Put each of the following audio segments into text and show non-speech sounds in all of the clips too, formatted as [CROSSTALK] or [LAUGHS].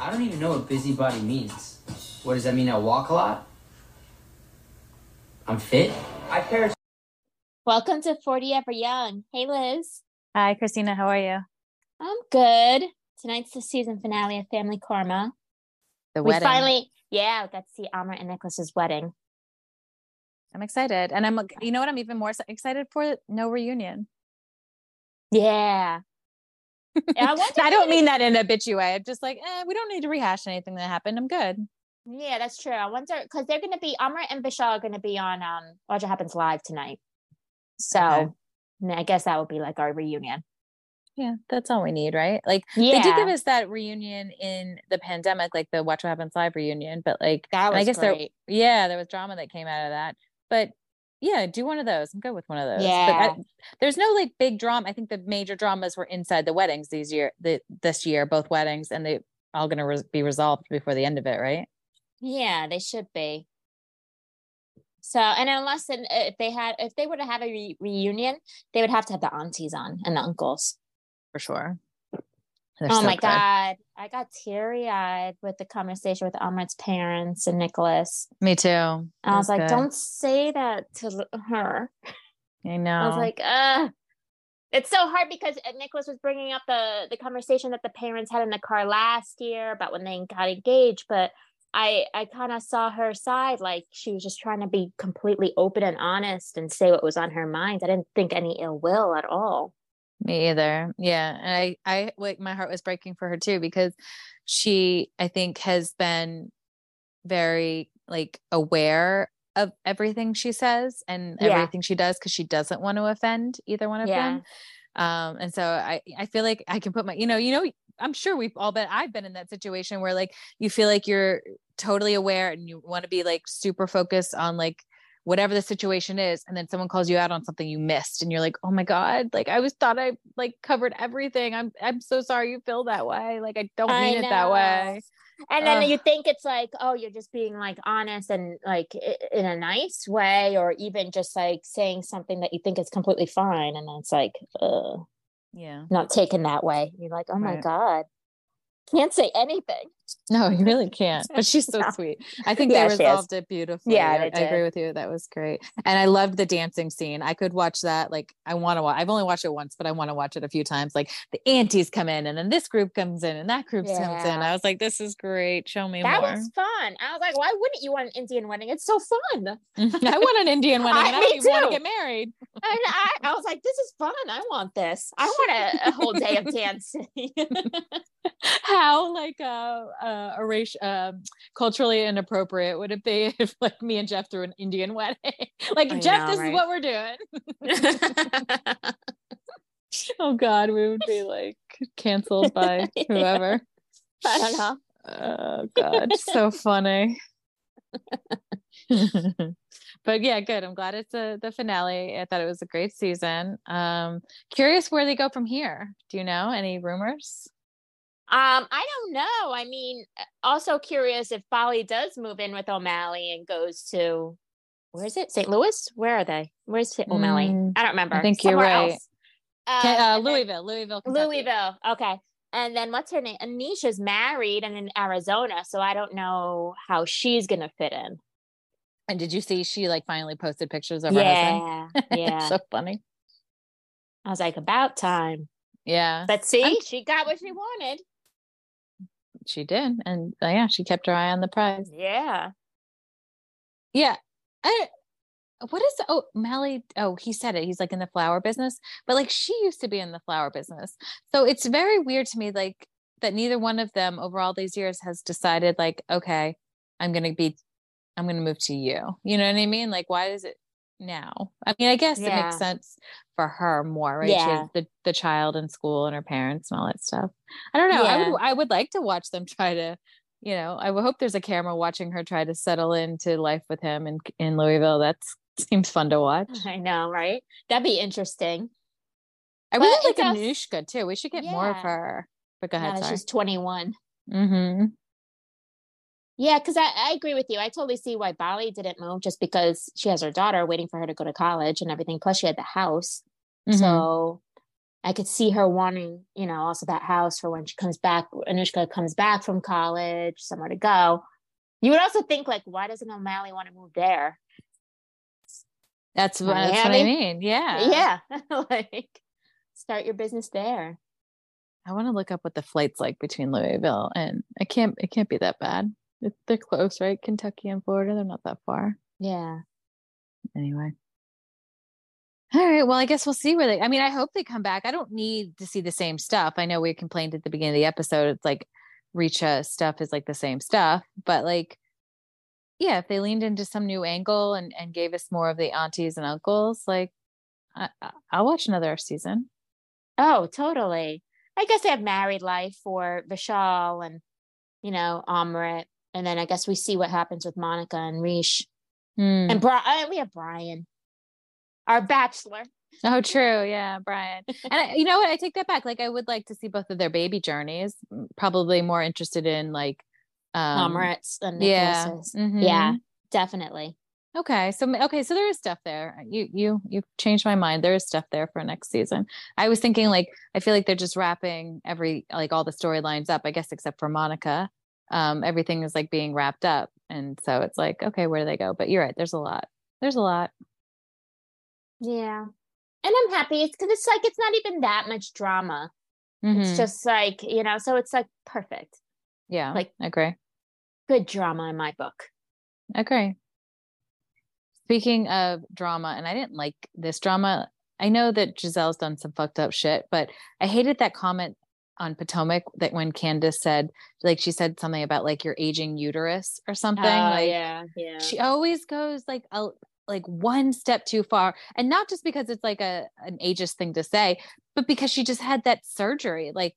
I don't even know what busybody means. What does that mean? I walk a lot? I'm fit? I care. Welcome to 40 Ever Young. Hey, Liz. Hi, Christina. How are you? I'm good. Tonight's the season finale of Family Karma. The we wedding. finally, yeah, we got to see Amrit and Nicholas's wedding. I'm excited, and I'm. You know what? I'm even more excited for no reunion. Yeah. I [LAUGHS] I don't mean that in a bitchy way. I'm just like, eh, we don't need to rehash anything that happened. I'm good. Yeah, that's true. I wonder because they're going to be Amrit and Vishal are going to be on um Roger Happens Live tonight. So Okay. I guess that would be like our reunion. Yeah, that's all we need, right? Like Yeah, they did give us that reunion in the pandemic, like the Watch What Happens Live reunion. But like, that was I guess there, yeah, there was drama that came out of that. But yeah, do one of those. I'm good with one of those. But Yeah. I, there's no like big drama. I think the major dramas were inside the weddings these year, the this year, both weddings, and they all going to res- be resolved before the end of it, right? Yeah, they should be. So, and unless if they had, if they were to have a re- reunion, they would have to have the aunties on and the uncles. For sure. They're oh so my good. god, I got teary eyed with the conversation with Amrit's parents and Nicholas. Me too. And I was like, good. don't say that to her. I know. I was like, uh it's so hard because uh, Nicholas was bringing up the the conversation that the parents had in the car last year about when they got engaged, but I I kind of saw her side like she was just trying to be completely open and honest and say what was on her mind. I didn't think any ill will at all. Me either. Yeah. And I, I, like, my heart was breaking for her too, because she, I think, has been very like aware of everything she says and Yeah. everything she does because she doesn't want to offend either one of Yeah. them. Um, and so I, I feel like I can put my, you know, you know, I'm sure we've all been, I've been in that situation where like you feel like you're totally aware and you want to be like super focused on like whatever the situation is and then someone calls you out on something you missed and you're like oh my god like i was thought i like covered everything i'm i'm so sorry you feel that way like i don't I mean it that way And then Ugh. you think it's like, oh, you're just being like honest and like in a nice way, or even just like saying something that you think is completely fine. And then it's like, uh, yeah not taken that way. You're like, oh my Right. God, can't say anything. No you really [LAUGHS] can't but she's so No. [LAUGHS] sweet i think Yeah, they resolved it beautifully Yeah, I, I agree with you that was great and i loved the dancing scene i could watch that like i want to watch i've only watched it once but i want to watch it a few times like the aunties come in and then this group comes in and that group comes in i was like this is great show me That more was fun. I was like, why wouldn't you want an Indian wedding? It's so fun. [LAUGHS] I want an indian wedding I- and i don't even want to get married and I, I was like, this is fun. I want this. I want a, a whole day of dancing. how like uh uh a racial um culturally inappropriate would it be [LAUGHS] if like me and jeff threw an indian wedding? [LAUGHS] Like I jeff know, this right? is what we're doing. [LAUGHS] Oh god we would be like canceled by whoever. I don't know. oh god so funny. But yeah good. I'm glad it's a, the finale. I thought it was a great season. Um curious where they go from here. Do you know? Any rumors Um, I don't know. I mean, uh, also curious if Bali does move in with O'Malley and goes to where is it? St. Louis? Where are they? Where's. O'Malley? Mm, I don't remember. think you're right. else. Um, uh, then- louisville louisville Kentucky. Louisville. Okay. And then what's her name? Anisha's married and in Arizona, so I don't know how she's gonna fit in. and did you see she like finally posted pictures of her husband Yeah, [LAUGHS] yeah. so funny I was like, about time. yeah But see, I'm- she got what she wanted. She did and uh, yeah she kept her eye on the prize. Yeah. yeah I, what is oh Mally oh he said it he's like in the flower business but like she used to be in the flower business. So it's very weird to me like that neither one of them over all these years has decided like okay i'm gonna be i'm gonna move to you. You know what i mean? Like why is it now. I mean i guess it makes sense for her more right? She has the, the child in school and her parents and all that stuff. I don't know. I would i would like to watch them try to you know i would hope there's a camera watching her try to settle into life with him in in louisville. That [LAUGHS] seems fun to watch. I know, right? That'd be interesting. i But really like anushka too. We should get more of her. But go ahead she's 21. mm-hmm. Yeah, because I, I agree with you. I totally see why Bali didn't move just because she has her daughter waiting for her to go to college and everything. Plus, she had the house. Mm-hmm. So, I could see her wanting, you know, also that house for when she comes back, Anushka comes back from college, somewhere to go. You would also think like, why doesn't O'Malley want to move there? That's what, that's what I mean. Yeah. Yeah. [LAUGHS] like start your business there. I want to look up what the flight's like between Louisville and I can't it can't be that bad. They're close, right? Kentucky and Florida, they're not that far. Yeah. Anyway. All right. Well, I guess we'll see where they I mean, I hope they come back. I don't need to see the same stuff. I know we complained at the beginning of the episode. It's like Richa stuff is like the same stuff, but like yeah, if they leaned into some new angle and and gave us more of the aunties and uncles, like I, I'll watch another season. Oh, totally. I guess they have married life for Vishal and you know Amrit, and then I guess we see what happens with Monica and Rish, Hmm. and Brian. We have Brian, our bachelor. Oh, true. Yeah, Brian. And I, you know what? I take that back. Like, I would like to see both of their baby journeys. Probably more interested in like, um, and yeah, mhm. Yeah, definitely. Okay, so okay, so there is stuff there. You you you've changed my mind. There is stuff there for next season. I was thinking like I feel like they're just wrapping every like all the storylines up. I guess except for Monica, um, everything is like being wrapped up, and so it's like okay, where do they go? But you're right. There's a lot. There's a lot. Yeah, and I'm happy. It's because it's like it's not even that much drama. Mhm. It's just like you know, so it's like perfect, yeah, like- agree. good drama in my book. Okay. Speaking of drama, and I didn't like this drama. I know that Gizelle's done some fucked up shit, but I hated that comment on Potomac that when Candace said, like, she said something about like your aging uterus or something. Ah, like, Oh, yeah, yeah. she always goes like a like one step too far, and not just because it's like a an ageist thing to say, but because she just had that surgery, like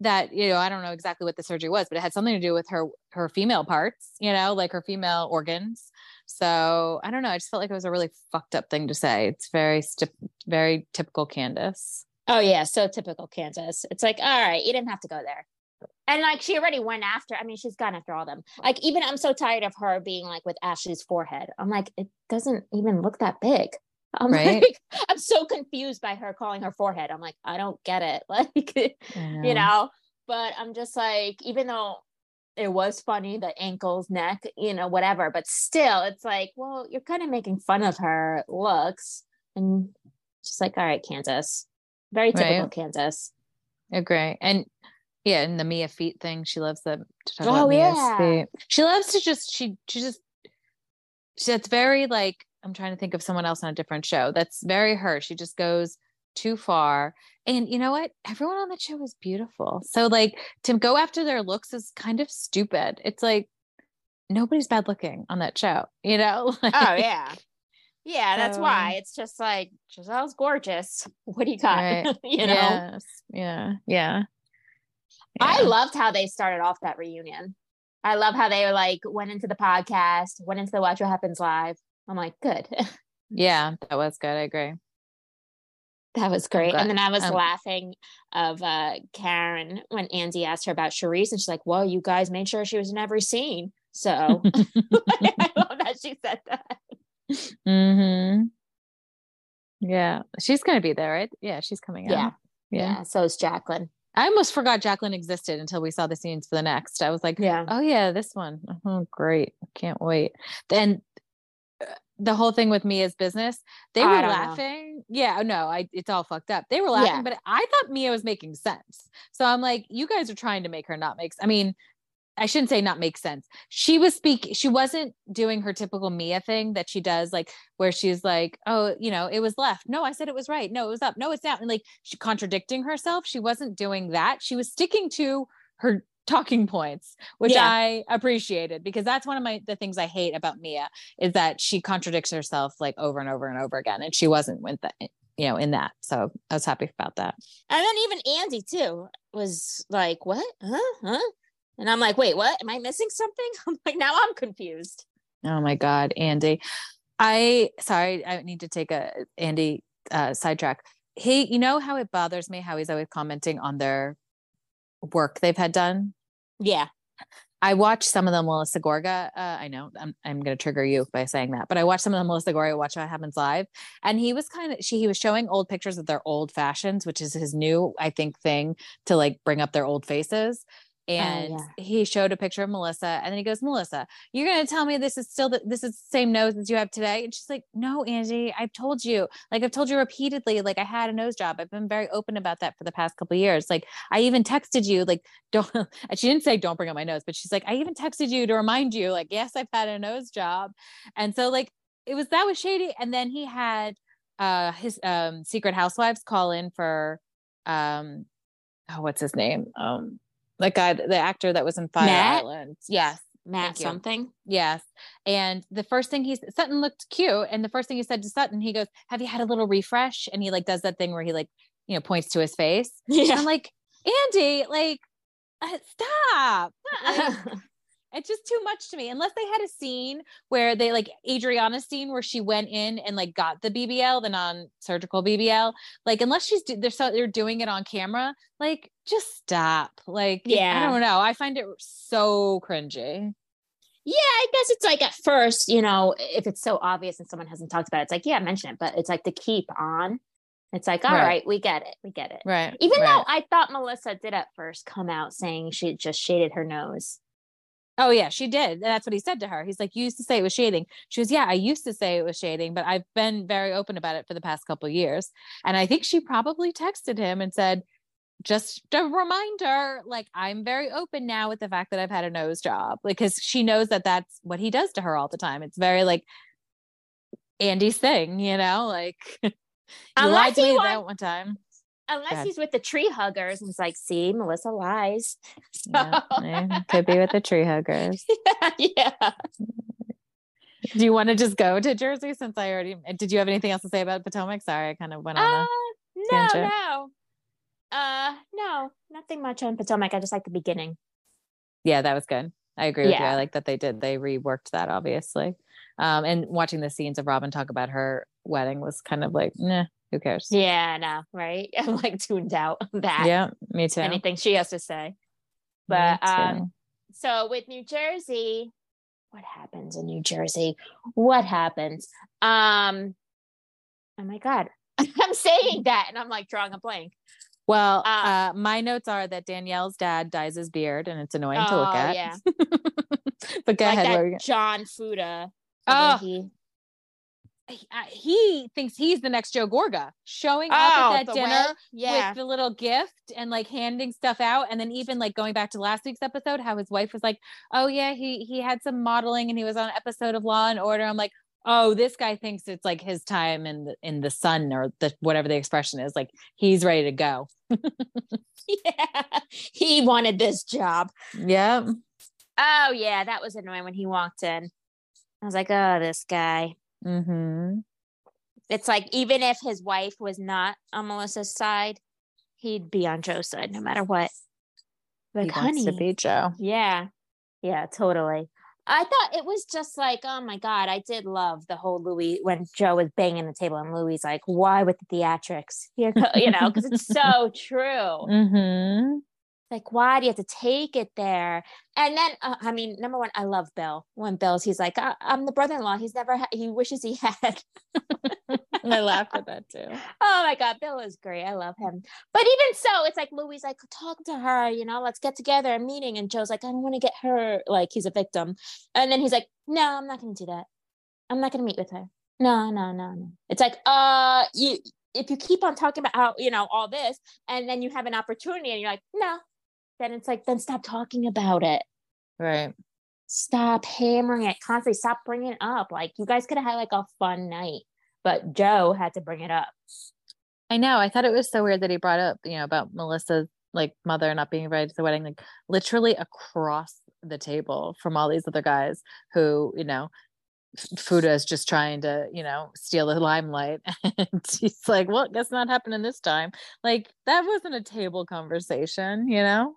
that you know i don't know exactly what the surgery was but it had something to do with her her female parts you know like her female organs so i don't know i just felt like it was a really fucked up thing to say it's very very typical candace Oh yeah, so typical Candace. It's like, all right, you didn't have to go there. And like she already went after, I mean, she's gone after all them. Like, even I'm so tired of her being like with Ashley's forehead. I'm like, it doesn't even look that big. I'm Right. like, [LAUGHS] I'm so confused by her calling her forehead. I'm like, I don't get it. [LAUGHS] Like, I you know, but I'm just like, even though it was funny, the ankles, neck, you know, whatever, but still, it's like, well, you're kind of making fun of her looks. And just like, all right, Candace. Very typical Right. Candace. agree and yeah and the mia feet thing she loves the to talk Oh, about Mia's yeah. feet. she loves to just she she just she, that's very like i'm trying to think of someone else on a different show that's very her she just goes too far and you know what everyone on that show is beautiful so like to go after their looks is kind of stupid it's like nobody's bad looking on that show you know [LAUGHS] Oh, yeah. Yeah, that's why. It's just like Gizelle's gorgeous. [LAUGHS] What do you got? Right. [LAUGHS] you know? yes yeah yeah I loved how they started off that reunion. I love how they like went into the podcast, went into the Watch What Happens Live. I'm like, good. [LAUGHS] yeah that was good i agree That was great. And then I was um, laughing of uh Karen when Andy asked her about Charrisse, and she's like, Well, you guys made sure she was in every scene. So I love that she said that. Hmm Yeah, she's gonna be there, right? Yeah, she's coming Yeah. out. Yeah. Yeah. So is Jacqueline. I almost forgot Jacqueline existed until we saw the scenes for the next. I was like, Yeah. oh yeah, this one. Oh, great. Can't wait. Then uh, the whole thing with Mia's business, they were don't know. laughing. Yeah, no, I it's all fucked up. They were laughing, Yeah. but I thought Mia was making sense. So I'm like, you guys are trying to make her not make. I mean, I shouldn't say not make sense. She was speak. She wasn't doing her typical Mia thing that she does, like where she's like, "Oh, you know, it was left. No, I said it was right. No, it was up. No, it's down." And like she contradicting herself. She wasn't doing that. She was sticking to her talking points, which Yeah. I appreciated because that's one of my the things I hate about Mia is that she contradicts herself like over and over and over again, and she wasn't with that. You know, in that. So I was happy about that. And then even Andy too was like, "What? Huh? Huh?" And I'm like, "Wait, what? Am I missing something?" [LAUGHS] I'm like, now I'm confused. Oh my God, Andy. I sorry, I need to take a Andy uh sidetrack. He, you know how it bothers me how he's always commenting on their work they've had done. Yeah, I watched some of the Melissa Gorga. Uh, I know I'm I'm going to trigger you by saying that, but I watched some of the Melissa Gorga Watch What Happens Live, and he was kind of she he was showing old pictures of their old fashions, which is his new I think thing to like bring up their old faces. Oh, And yeah. he showed a picture of Melissa, and then he goes, "Melissa, you're going to tell me this is still the, this is the same nose as you have today?" And she's like, "No, Andy, I've told you. Like I've told you repeatedly. Like I had a nose job. I've been very open about that for the past couple of years. Like I even texted you. Like [LAUGHS] don't." She didn't say don't bring up my nose, but she's like, "I even texted you to remind you. Like yes, I've had a nose job." And so like it was that was shady. And then he had uh his um Secret Housewives call in for um oh what's his name um that guy the actor that was in Fire Matt? Island. Yes. Matt something. Yes. And the first thing he's Sutton looked cute. And the first thing he said to Sutton, he goes, Have you had a little refresh? And he like does that thing where he like, you know, points to his face. [LAUGHS] And I'm like, Andy, like, uh, stop. [LAUGHS] Like, it's just too much to me. Unless they had a scene where they like Adriana's scene where she went in and like got the BBL, the non-surgical BBL. Like, unless she's do- they're so they're doing it on camera, like just stop. Like, yeah I don't know. I find it so cringy. Yeah, I guess it's like at first, you know, if it's so obvious and someone hasn't talked about it, it's like, yeah, mention it. But it's like to keep on. It's like, all Right. right, we get it. We get it. Right. Even right. though I thought Melissa did at first come out saying she just shaded her nose. Oh yeah, she did. And that's what he said to her. He's like, "You used to say it was shading." She was, "Yeah, I used to say it was shading, but I've been very open about it for the past couple of years." And I think she probably texted him and said, "Just a reminder, like I'm very open now with the fact that I've had a nose job, because she knows that that's what he does to her all the time. It's very like Andy's thing, you know, like [LAUGHS] you Unless lied to me want- that one time. Unless ahead. he's with the tree huggers and it's like, see, Melissa lies. [LAUGHS] Yeah, yeah, could be with the tree huggers. [LAUGHS] yeah. Do you want to just go to Jersey since I already did you have anything else to say about Potomac? Sorry, I kind of went on Uh, no, tangent. no. Uh, no, nothing much on Potomac. I just like the beginning. Yeah, that was good. I agree with you. I like that they did. They reworked that obviously. Um, and watching the scenes of Robyn talk about her wedding was kind of like, nah, who cares? Yeah, no, right? [LAUGHS] I'm like tuned out [LAUGHS] of that. Yeah, me too. Anything she has to say. But um, so with New Jersey, what happens in New Jersey? What happens? Um, oh my god, [LAUGHS] I'm saying that and I'm like drawing a blank. well, uh, uh, my notes are that Danielle's dad dyes his beard, and it's annoying to look Oh, at. yeah. but go like ahead. that what were you John Fuda. Oh. he, he, thinks he's the next Joe Gorga, showing up oh, at that dinner yeah. with the little gift and like handing stuff out and then even like going back to last week's episode how his wife was like oh yeah he he had some modeling and he was on an episode of law and order i'm like oh this guy thinks it's like his time in the in the sun or the whatever the expression is like he's ready to go [LAUGHS] yeah, he wanted this job. yeah Oh yeah, that was annoying when he walked in. I was like, oh, this guy. Mm-hmm It's like even if his wife was not on Melissa's side, he'd be on Joe's side no matter what. he Like, to honey, be joe yeah, yeah, totally. I thought it was just like, oh my god, I did love the whole Luis when Joe was banging the table and Luis like, why with the theatrics? Here, you know, because it's [LAUGHS] so true. mm-hmm like why do you have to take it there? And then uh, i mean number one i love bill. When bill's he's like I- i'm the brother-in-law. He's never had he wishes he [LAUGHS] had. I laughed at that too. [LAUGHS] Oh my god bill is great. I love him. But even so it's like luis like talk to her you know let's get together a meeting. And joe's like i don't want to get her like he's a victim. And then he's like no i'm not gonna do that. I'm not gonna meet with her. No no no no. It's like uh you if you keep on talking about how you know all this and then you have an opportunity and you're like no then it's like then stop talking about it right stop hammering it constantly stop bringing it up like you guys could have had like a fun night but joe had to bring it up I know. I thought it was so weird that he brought up, you know, about Melissa's like mother not being invited to the wedding, like literally across the table from all these other guys who, you know, Fuda is just trying to, you know, steal the limelight. [LAUGHS] And he's like, well, guess not happening this time. Like that wasn't a table conversation, you know?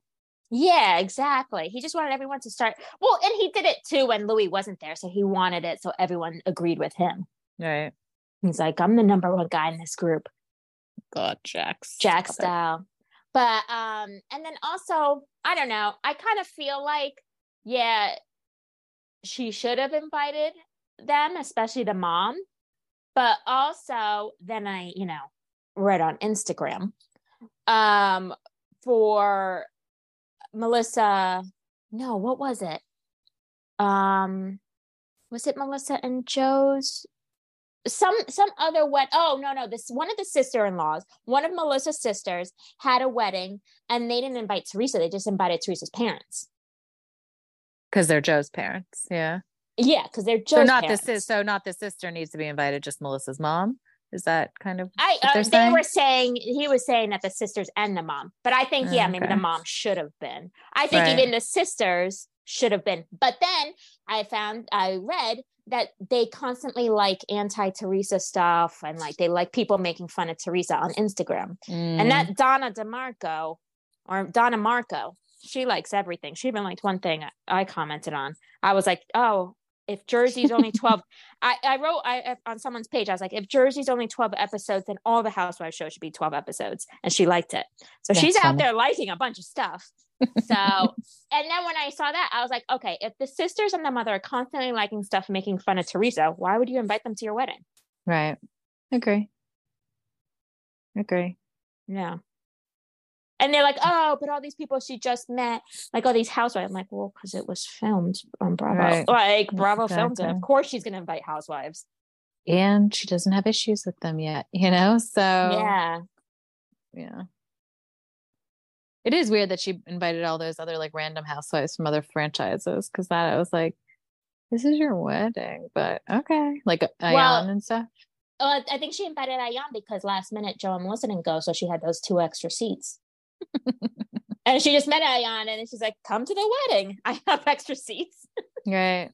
Yeah exactly he just wanted everyone to start well and he did it too when luis wasn't there so he wanted it so everyone agreed with him Right. he's like i'm the number one guy in this group God, Jax. Jack style. But um, and then also, I don't know, I kind of feel like yeah, she should have invited them, especially the mom. But also, then I, you know, read on Instagram um, for Melissa. No, what was it? Um, was it Melissa and Joe's? Some some other wed. Oh no no this one of the sister in laws, one of Melissa's sisters had a wedding, and they didn't invite Teresa. They just invited Teresa's parents. Because they're Joe's parents. Yeah. Yeah, because they're Joe's so not parents. the sis. So not the sister needs to be invited. Just Melissa's mom. Is that kind of? I uh, they were saying he was saying that the sisters and the mom, but I think yeah, maybe the mom should have been. I think Right. even the sisters should have been. But then I found I read that they constantly like anti Teresa stuff and like they like people making fun of Teresa on Instagram. Mm. And that Donna DeMarco or Donna Marco, she likes everything. She even liked one thing I commented on. I was like, oh, if Jersey's only [LAUGHS] 12, I, I wrote I, on someone's page, I was like, if Jersey's only 12 episodes, then all the Housewives shows should be 12 episodes. And she liked it. So she's That's out there liking a bunch of stuff. So, [LAUGHS] and then when I saw that, I was like, okay, if the sisters and the mother are constantly liking stuff, making fun of Teresa, why would you invite them to your wedding? right. Agree. Agree. Yeah. And they're like, oh, but all these people she just met, like all these housewives. I'm like, well, because it was filmed on Bravo. Right. Like Bravo filmed it. Of course she's gonna invite housewives. And she doesn't have issues with them yet. You know. So Yeah. yeah. It is weird that she invited all those other like random housewives from other franchises because that I was like, this is your wedding, but okay, like Ayan Well, and stuff. Uh, I think she invited Ayan because last minute Joe and Melissa didn't go, so she had those two extra seats. And she just met Ayan and she's like, come to the wedding. [LAUGHS] I have extra seats. [LAUGHS] Right.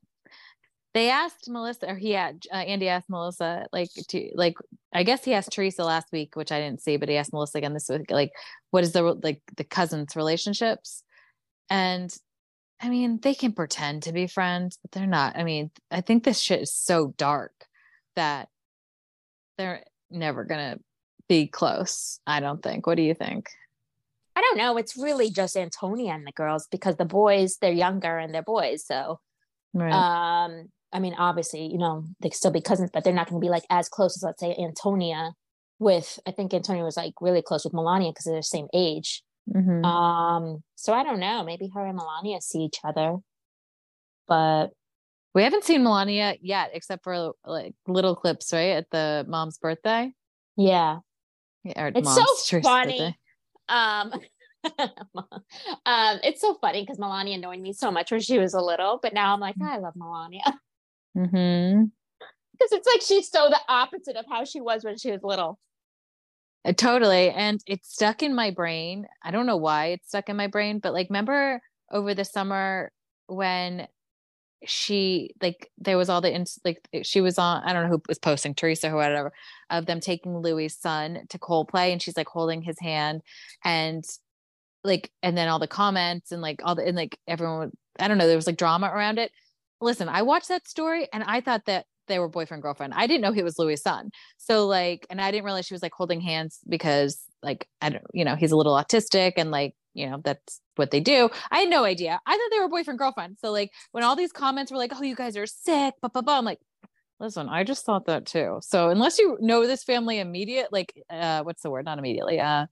They asked Melissa, or he had uh, Andy asked Melissa, like, to like, I guess he asked Teresa last week, which I didn't see, but he asked Melissa again this week, like, what is the like the cousins' relationships? And I mean, they can pretend to be friends, but they're not. I mean, I think this shit is so dark that they're never gonna be close. I don't think. What do you think? I don't know. It's really just Antonia and the girls because the boys, they're younger and they're boys. So Right. um i mean obviously you know they could still be cousins but they're not going to be like as close as let's say antonia with i think antonia was like really close with milania because they're the same age Mhm. um so i don't know maybe her and milania see each other but we haven't seen Milania yet, except for like little clips, right? At the mom's birthday. yeah Yeah, It's so funny. birthday. Um [LAUGHS] um it's so funny because milania annoyed me so much when she was a little but now i'm like i love milania [LAUGHS] Mm-hmm. because it's like she's so the opposite of how she was when she was little Uh, totally. And it's stuck in my brain. I don't know why it's stuck in my brain, but like, remember over the summer when she like there was all the ins- like she was on I don't know who was posting Teresa or whatever of them taking Luis' son to Coldplay and she's like holding his hand and like and then all the comments and like all the and like everyone would, I don't know there was like drama around it. Listen, I watched that story and I thought that they were boyfriend girlfriend. I didn't know he was Luis' son. So like, and I didn't realize she was like holding hands because like I don't, you know, he's a little autistic and like, you know, that's what they do. I had no idea. I thought they were boyfriend girlfriend. So like, when all these comments were like, "Oh, you guys are sick," blah blah blah, I'm like, listen, I just thought that too. So unless you know this family immediate, like, uh, what's the word? Not immediately. Uh,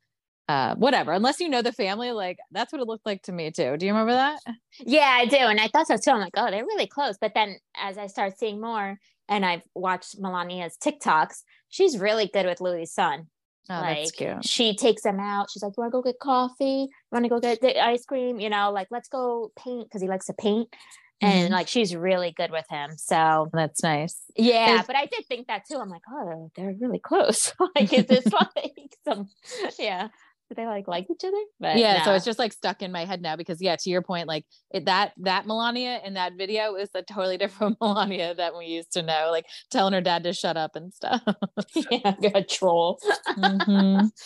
uh, whatever. Unless you know the family, like that's what it looked like to me too. Do you remember that? Yeah, I do. And I thought so too. I'm like, oh, they're really close. But then as I start seeing more and I've watched Milania's TikToks, she's really good with Luis' son. Oh, like that's cute. she takes him out. She's like, You wanna go get coffee? You wanna go get the ice cream? You know, like let's go paint because he likes to paint. And Mhm. like she's really good with him. So That's nice. yeah, but I did think that too. I'm like, oh, they're, they're really close. [LAUGHS] like, is this [LAUGHS] like some yeah. Do they like like each other? But yeah so it's just like stuck in my head now because yeah to your point like it, that that milania in that video is a totally [LAUGHS] different milania that we used to know like telling her dad to shut up and stuff [LAUGHS] yeah, a troll. Mhm. [LAUGHS]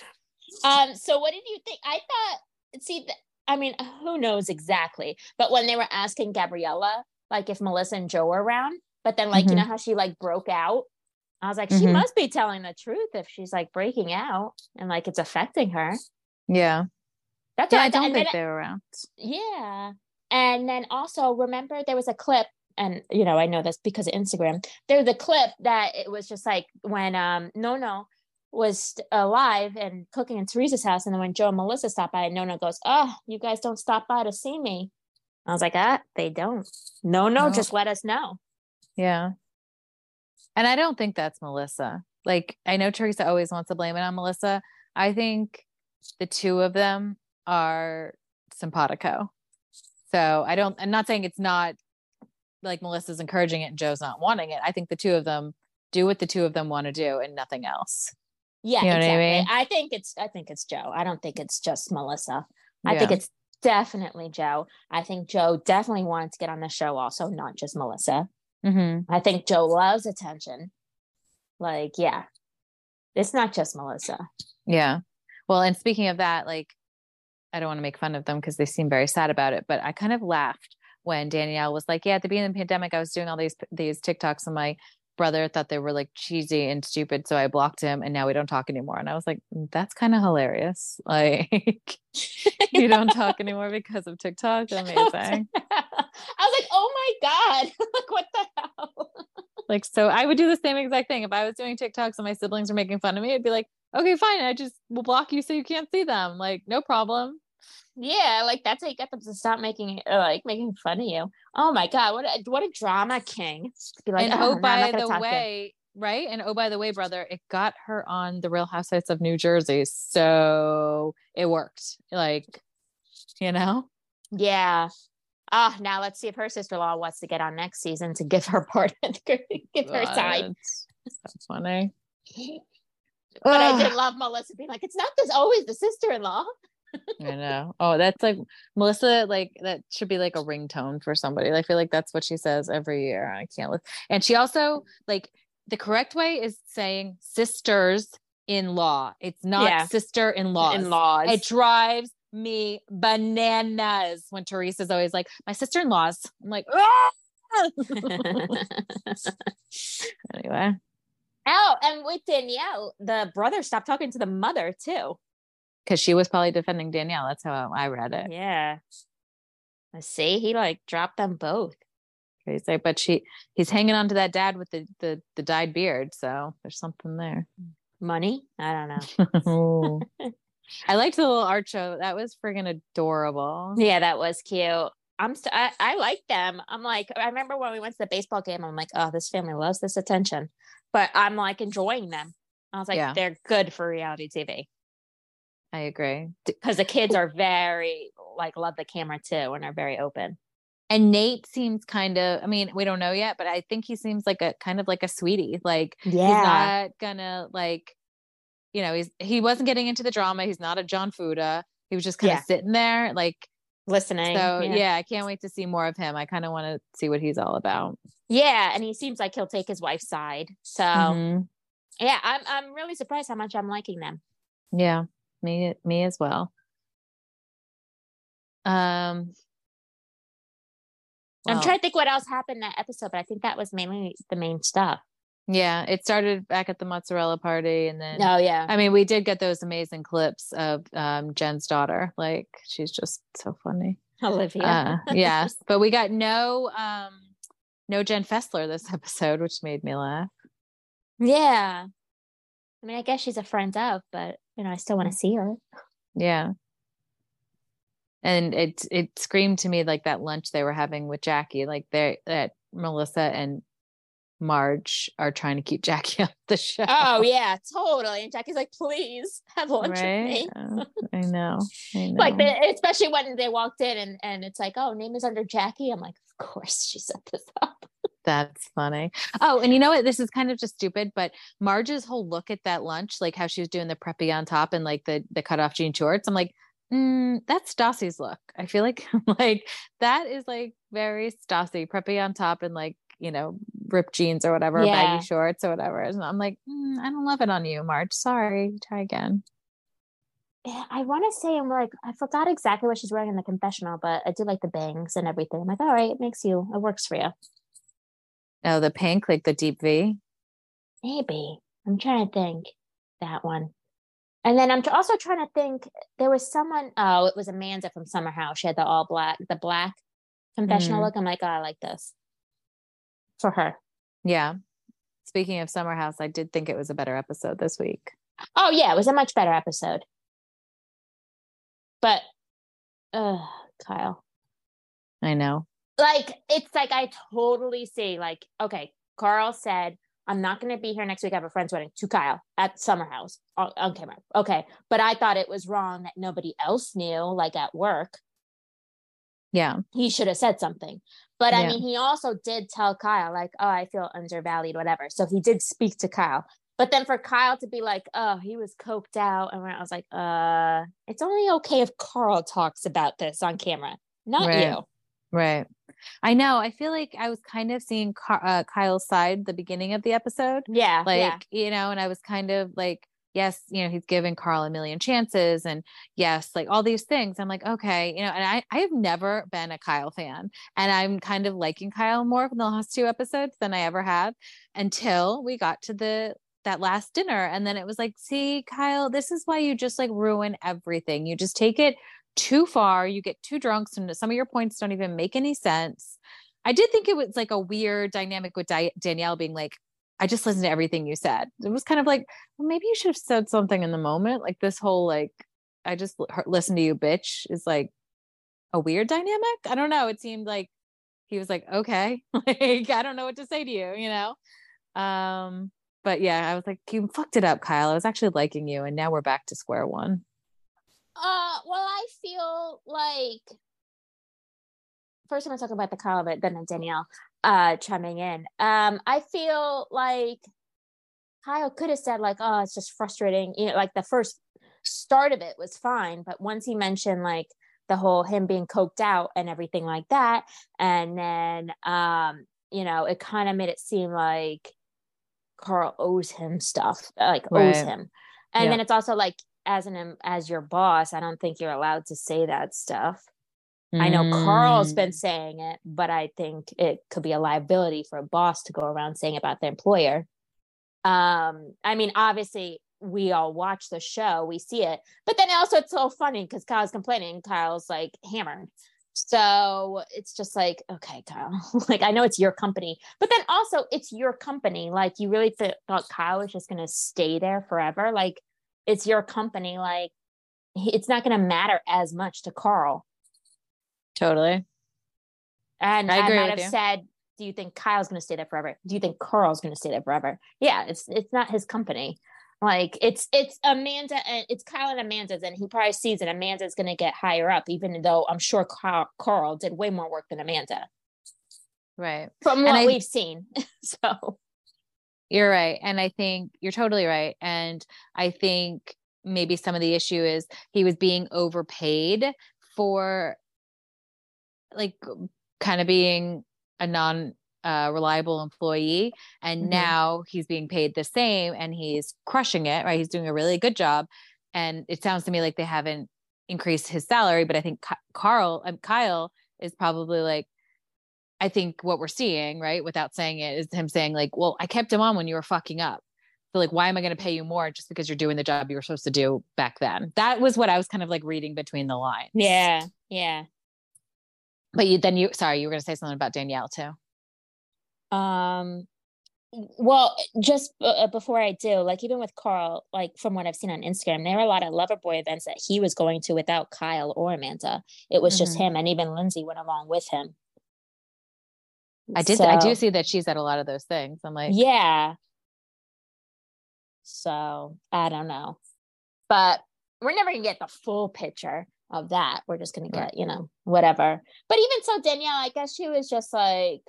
Um, so what did you think? I thought, see, th- I mean, who knows exactly, but when they were asking Gabriella, like if Melissa and Joe were around, but then like, you Mhm. know how she like broke out? I was like, she Mhm. must be telling the truth if she's like breaking out and like it's affecting her. yeah That's yeah what i don't think they're around yeah. And then also remember there was a clip, and you know, I know this because of Instagram. There was a clip that it was just like when um Nonno was alive and cooking in Teresa's house, and then when Joe and Melissa stopped by, Nonno goes, Oh, you guys don't stop by to see me. I was like, ah, they don't. No, no, No. just let us know. Yeah. And I don't think that's Melissa. Like, I know Teresa always wants to blame it on Melissa. I think the two of them are simpatico. So I don't, I'm not saying it's not like Melissa's encouraging it and Joe's not wanting it. I think the two of them do what the two of them want to do and nothing else. Yeah, You know what I exactly. mean? I think it's I think it's Joe. I don't think it's just Melissa. I think it's definitely Joe. I think Joe definitely wanted to get on the show also, not just Melissa. Mhm. I think Joe loves attention. Like, yeah. It's not just Melissa. Yeah. Well, and speaking of that, like, I don't want to make fun of them because they seem very sad about it, but I kind of laughed when Danielle was like, "Yeah, at the beginning of the pandemic, I was doing all these these TikToks, and my brother thought they were like cheesy and stupid, so I blocked him, and now we don't talk anymore." And I was like, "Mm, "That's kind of hilarious. [LAUGHS] Like, [LAUGHS] you don't talk anymore because of TikTok? Amazing. [LAUGHS] I was like, oh my God. like, what the hell? like, so I would do the same exact thing if I was doing TikToks and my siblings were making fun of me. I'd be like, "Okay, fine. I just will block you so you can't see them. Like, no problem." Yeah, like that's how you get them to stop making uh, like making fun of you. Oh my god, what a what a drama king! Be like, and "Oh, oh, by the talk to you." way, right? And oh, by the way, brother, it got her on the Real Housewives of New Jersey, so it worked. Like, you know, yeah. Ah, now let's see if her sister in law wants to get on next season to give her [LAUGHS] part, give her side. That's funny. But I did love Melissa being like, it's not this always the sister in law. I know. Oh, that's like Melissa. Like that should be like a ringtone for somebody. I feel like that's what she says every year. I can't. Li- and she also like the correct way is saying sisters in law. It's not Yeah. sister in law. In laws. It drives me bananas when Teresa's always like, my sister in laws. I'm like, "Ah!" [LAUGHS] [LAUGHS] anyway. oh, and with Danielle, the brother stopped talking to the mother too. Because she was probably defending Danielle. That's how I read it. Yeah. I see. He like dropped them both. Crazy. But she he's hanging on to that dad with the, the, the dyed beard. So there's something there. Money? I don't know. [LAUGHS] [LAUGHS] I liked the little art show. That was friggin' adorable. Yeah, that was cute. I'm st- I, I like them. I'm like, I remember when we went to the baseball game, I'm like, oh, this family loves this attention. But I'm like enjoying them. I was like, Yeah. they're good for reality TV. I agree. Because the kids are very like love the camera too and are very open. And Nate seems kind of, I mean, we don't know yet, but I think he seems like a kind of like a sweetie. Like yeah. he's not gonna like, you know, he's he wasn't getting into the drama. He's not a John Fuda. He was just kind Yeah. of sitting there. Like, listening. so yeah. yeah. I can't wait to see more of him. I kind of want to see what he's all about. Yeah, and he seems like he'll take his wife's side. So Mhm. yeah, I'm I'm really surprised how much I'm liking them. Yeah, me me as well. Um I'm trying to think what else happened in that episode, but I think that was mainly the main stuff. Yeah, it started back at the mozzarella party and then Oh yeah. I mean, we did get those amazing clips of um Jen's daughter. Like she's just so funny. Olivia. Uh, [LAUGHS] yes, but we got no um no Jen Fessler this [LAUGHS] episode, which made me laugh. Yeah. I mean, I guess she's a friend of, but you know, I still want to see her. Yeah. And it it screamed to me like that lunch they were having with Jackie, like they that Melissa and Marge are trying to keep [LAUGHS] Jackie off the show. Oh yeah, totally. And Jackie's like, please have lunch with me. I know. I [LAUGHS] know. Like the, especially when they walked in and, and it's like, oh, name is under Jackie. I'm like, of course she set this up. That's funny. Oh, and you know what? This is kind of just stupid, but Marge's whole look at that lunch, like how she was doing the preppy on top and like the the cut off jean shorts. I'm like, mm, that's Stassi's look. I feel like [LAUGHS] like that is like very Stassi, preppy on top and like you know ripped jeans or whatever, Yeah. baggy shorts or whatever. And I'm like, mm, I don't love it on you, Marge. Sorry. Try again. I want to say I'm like, I forgot exactly what she's wearing in the confessional, but I do like the bangs and everything. I'm like, all right, it makes you, it works for you. Oh, the pink, like the deep V. Maybe. I'm trying to think that one. And then I'm also trying to think there was someone, oh, it was Amanda from Summer House. She had the all black, the black confessional Mhm. look. I'm like, oh, I like this for her. Yeah. Speaking of Summer House, I did think it was a better episode this week. Oh yeah, it was a much better episode. But uh Kyle. I know. Like it's like I totally see like okay, Carl said I'm not going to be here next week. I have a friend's wedding to Kyle at Summer House on, on camera. Okay. But I thought it was wrong that nobody else knew, like at work. Yeah. He should have said something. But I mean, he also did tell Kyle, like, oh, I feel undervalued, whatever. So he did speak to Kyle. But then for Kyle to be like, oh, he was coked out. And I was like, uh, it's only okay if Carl talks about this on camera, not Right. you. Right. I know. I feel like I was kind of seeing Car- uh, Kyle's side the beginning of the episode. Yeah. Like, yeah. you know, and I was kind of like, yes, you know, he's giving Carl a million chances and yes, like all these things. I'm like, okay, you know, and I, I have never been a Kyle fan and I'm kind of liking Kyle more from the last two episodes than I ever have until we got to the that last dinner and then it was like see Kyle this is why you just like ruin everything you just take it too far you get too drunk so some of your points don't even make any sense I did think it was like a weird dynamic with Di- Danielle being like I just listened to everything you said. It was kind of like, well, maybe you should have said something in the moment. Like this whole like, I just l- listened to you, bitch, is like a weird dynamic. I don't know. It seemed like he was like, okay, [LAUGHS] like I don't know what to say to you, you know. Um, but yeah, I was like, you fucked it up, Kyle. I was actually liking you, and now we're back to square one. Uh, well, I feel like first I'm gonna talk about the Kyle, but then Danielle uh chiming in. Um, I feel like Kyle could have said like, "Oh, it's just frustrating." You know, like the first start of it was fine, but once he mentioned like the whole him being coked out and everything like that, and then um, you know, it kind of made it seem like Carl owes him stuff, like owes him, and Yeah. then it's also like as an as your boss, I don't think you're allowed to say that stuff. I know Carl's been Mm. saying it, but I think it could be a liability for a boss to go around saying about their employer. Um, I mean, obviously, we all watch the show, we see it, but then also it's so funny because Kyle's complaining, Kyle's like hammered. So it's just like, okay, Kyle, [LAUGHS] like I know it's your company, but then also it's your company. Like you really th- thought Kyle was just going to stay there forever. Like it's your company. Like it's not going to matter as much to Carl. totally. And i, I might have you. said, "Do you think Kyle's going to stay there forever? Do you think Carl's going to stay there forever?" Yeah, it's it's not his company. Like it's it's Amanda and it's Kyle and Amanda's, and he probably sees that Amanda's going to get higher up, even though I'm sure Carl, Carl did way more work than Amanda Right. from what I- we've seen. [LAUGHS] so You're right. And I think you're totally right. And I think maybe some of the issue is he was being overpaid for like kind of being a non uh, reliable employee. And Mhm. now he's being paid the same and he's crushing it, right? He's doing a really good job. And it sounds to me like they haven't increased his salary, but I think Carl, um, Kyle is probably like, I think what we're seeing, right, without saying it, is him saying, like, well, I kept him on when you were fucking up. So, like, why am I going to pay you more just because you're doing the job you were supposed to do back then? That was what I was kind of like reading between the lines. yeah, yeah. But you then you, sorry, you were going to say something about Danielle too. Um, well, just uh, before I do, like even with Carl, like from what I've seen on Instagram, there were a lot of Loverboy events that he was going to without Kyle or Amanda. It was just Mhm. him, and even Lindsay went along with him. I did, I do see that she's at a lot of those things. I'm like, Yeah. So I don't know, but we're never gonna get the full picture of that. We're just gonna get, you know, whatever. But even so, Danielle, I guess she was just like,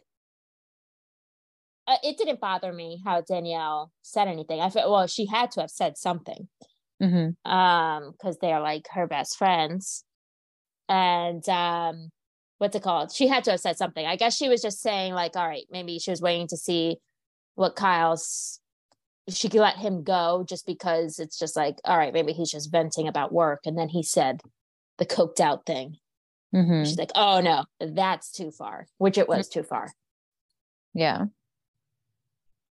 uh, it didn't bother me how Danielle said anything. I felt well, she had to have said something, mhm. um, because they're like her best friends, and um, what's it called? She had to have said something. I guess she was just saying like, all right, maybe she was waiting to see what Kyle's she could let him go just because it's just like, all right, maybe he's just venting about work. And then he said the coked out thing. Mhm. She's like, oh no, that's too far, which it was too far. yeah.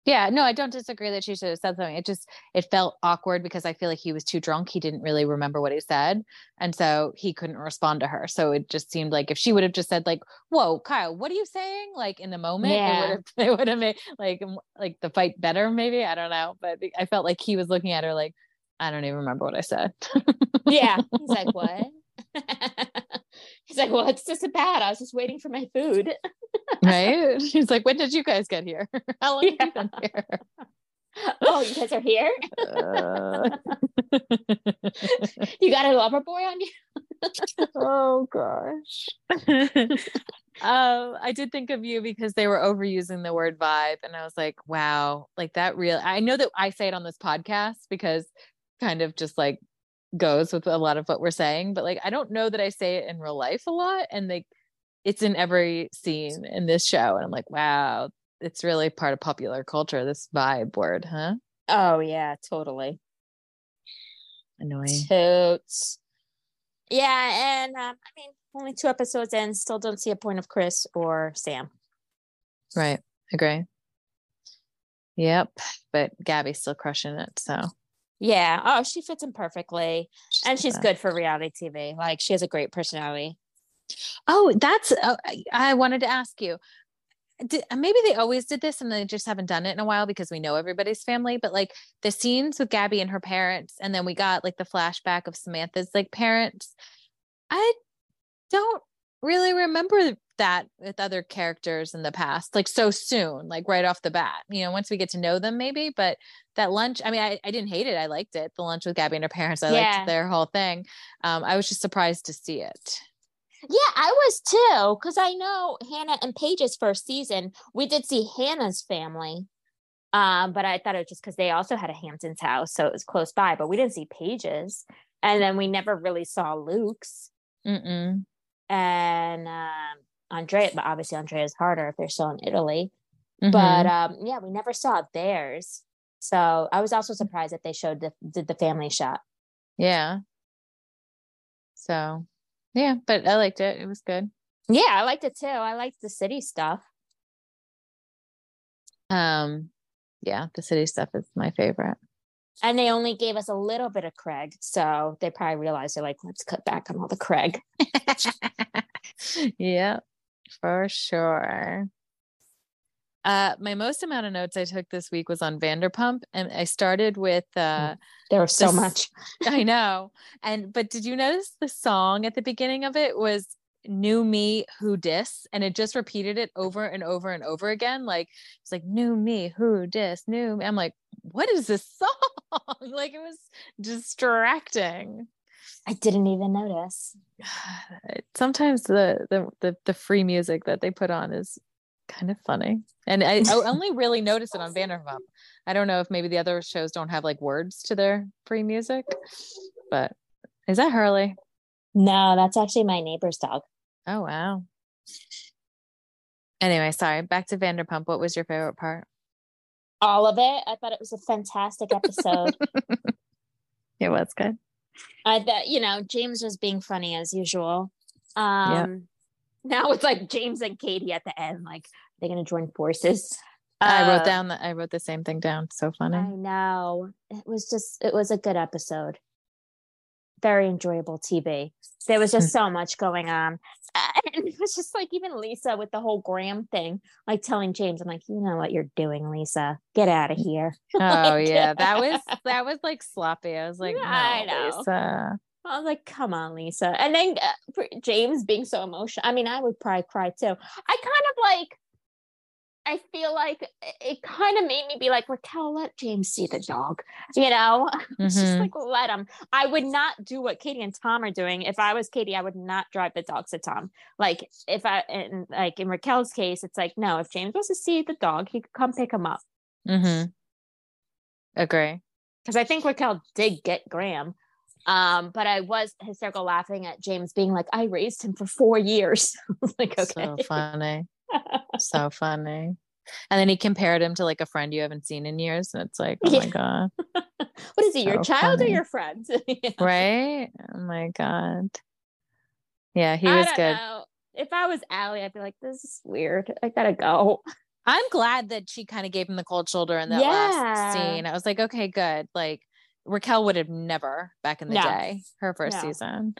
Yeah, no, I don't disagree that she should have said something. It just it felt awkward because I feel like he was too drunk. He didn't really remember what he said, and so he couldn't respond to her. So it just seemed like if she would have just said like, "Whoa, Kyle, what are you saying?" Like in the moment, Yeah. [LAUGHS] it would have it would have made like like the fight better. Maybe I don't know, but I felt like he was looking at her like, I don't even remember what I said. Yeah. He's like, [LAUGHS] what? [LAUGHS] He's like, well, it's just about. I was just waiting for my food. [LAUGHS] right? He's like, when did you guys get here? [LAUGHS] How long have you been here? [LAUGHS] oh, you guys are here? Uh, You got a lover boy on you? oh gosh. um, I did think of you because they were overusing the word vibe, and I was like, wow, like that real. I know that I say it on this podcast because kind of just like goes with a lot of what we're saying, but like I don't know that I say it in real life a lot, and like it's in every scene in this show, and I'm like, wow, it's really part of popular culture. This vibe word, huh? Oh, yeah, totally. Annoying. Totes. Yeah, and um, I mean, only two episodes in, still don't see a point of Chris or Sam. Right. Agree. Yep. But Gabby's still crushing it. So Yeah. Oh, she fits in perfectly. and she's good for reality TV. Like, she has a great personality. Oh, that's. Uh, I- I wanted to ask you. Did, maybe they always did this and they just haven't done it in a while because we know everybody's family. But like the scenes with Gabby and her parents, and then we got like the flashback of Samantha's like parents. I don't really remember that with other characters in the past, like so soon, like right off the bat. You know, once we get to know them, maybe. But that lunch, I mean, I, I didn't hate it. I liked it. The lunch with Gabby and her parents, I Yeah. liked their whole thing. Um, I was just surprised to see it. Yeah, I was too, because I know Hannah and Paige's first season, we did see Hannah's family. Um, but I thought it was just because they also had a Hamptons house, so it was close by, but we didn't see Paige's. And then we never really saw Luke's Mm-mm. and um Andrea, but obviously Andrea's harder if they're still in Italy. Mhm. But um, yeah, we never saw theirs. So I was also surprised that they showed the did the family shot. Yeah. So, yeah, but I liked it. It was good. Yeah, I liked it too. I liked the city stuff. Um, yeah, the city stuff is my favorite. And they only gave us a little bit of Craig. So they probably realized they're like, let's cut back on all the Craig. [LAUGHS] yeah, for sure. Uh, my most amount of notes I took this week was on Vanderpump, and I started with uh, There was so This- much. [LAUGHS] I know. And but did you notice the song at the beginning of it was new me who dis and it just repeated it over and over and over again like it's like new me who dis new me. I'm like what is this [LAUGHS] song [LAUGHS] like it was distracting I didn't even notice. [SIGHS] sometimes the, the the the free music that they put on is kind of funny and I, I only really notice it on Vanderpump I don't know if maybe the other shows don't have like words to their free music but is that Hurley No, that's actually my neighbor's dog. Oh wow. Anyway, sorry. Back to Vanderpump. What was your favorite part? All of it. I thought it was a fantastic episode. [LAUGHS] It was good. I thought, you know, James was being funny as usual. Um now it's like James and Katie at the end, like they're gonna join forces. I Uh, wrote down that I wrote the same thing down. So funny. I know. It was just it was a good episode. Very enjoyable TV. There was Hmm. just so much going on. And it was just like even Lisa with the whole Graham thing, like telling James, I'm like, you know what you're doing, Lisa. Get out of here. [LAUGHS] oh Like, [LAUGHS] yeah. That was that was like sloppy. I was like, Yeah, no, I know. Lisa. I was like, come on, Lisa. And then uh, James being so emotional. I mean, I would probably cry too. I kind of like, I feel like it- kind of made me be like, Raquel, let James see the dog. You know, [LAUGHS] it's just like, let him. I would not do what Katie and Tom are doing. If I was Katie, I would not drive the dogs to Tom. Like, if I, in, like in Raquel's case, it's like, no, if James wants to see the dog, he could come pick him up. Mm-hmm. Agree. because I think Raquel did get Graham. Um, but I was hysterical laughing at James being like, I raised him for four years. [LAUGHS] Like, okay. So funny. [LAUGHS] so funny. And then he compared him to like a friend you haven't seen in years. And it's like, oh my God. [LAUGHS] what is he, your child funny. or your friend? [LAUGHS] Yeah. Right? Oh my God. Yeah, he I was don't good. know. If I was Allie, I'd be like, this is weird. I gotta go. I'm glad that she kind of gave him the cold shoulder in that Yeah. last scene. I was like, okay, good. Like Raquel would have never back in the No. day, her first No. season.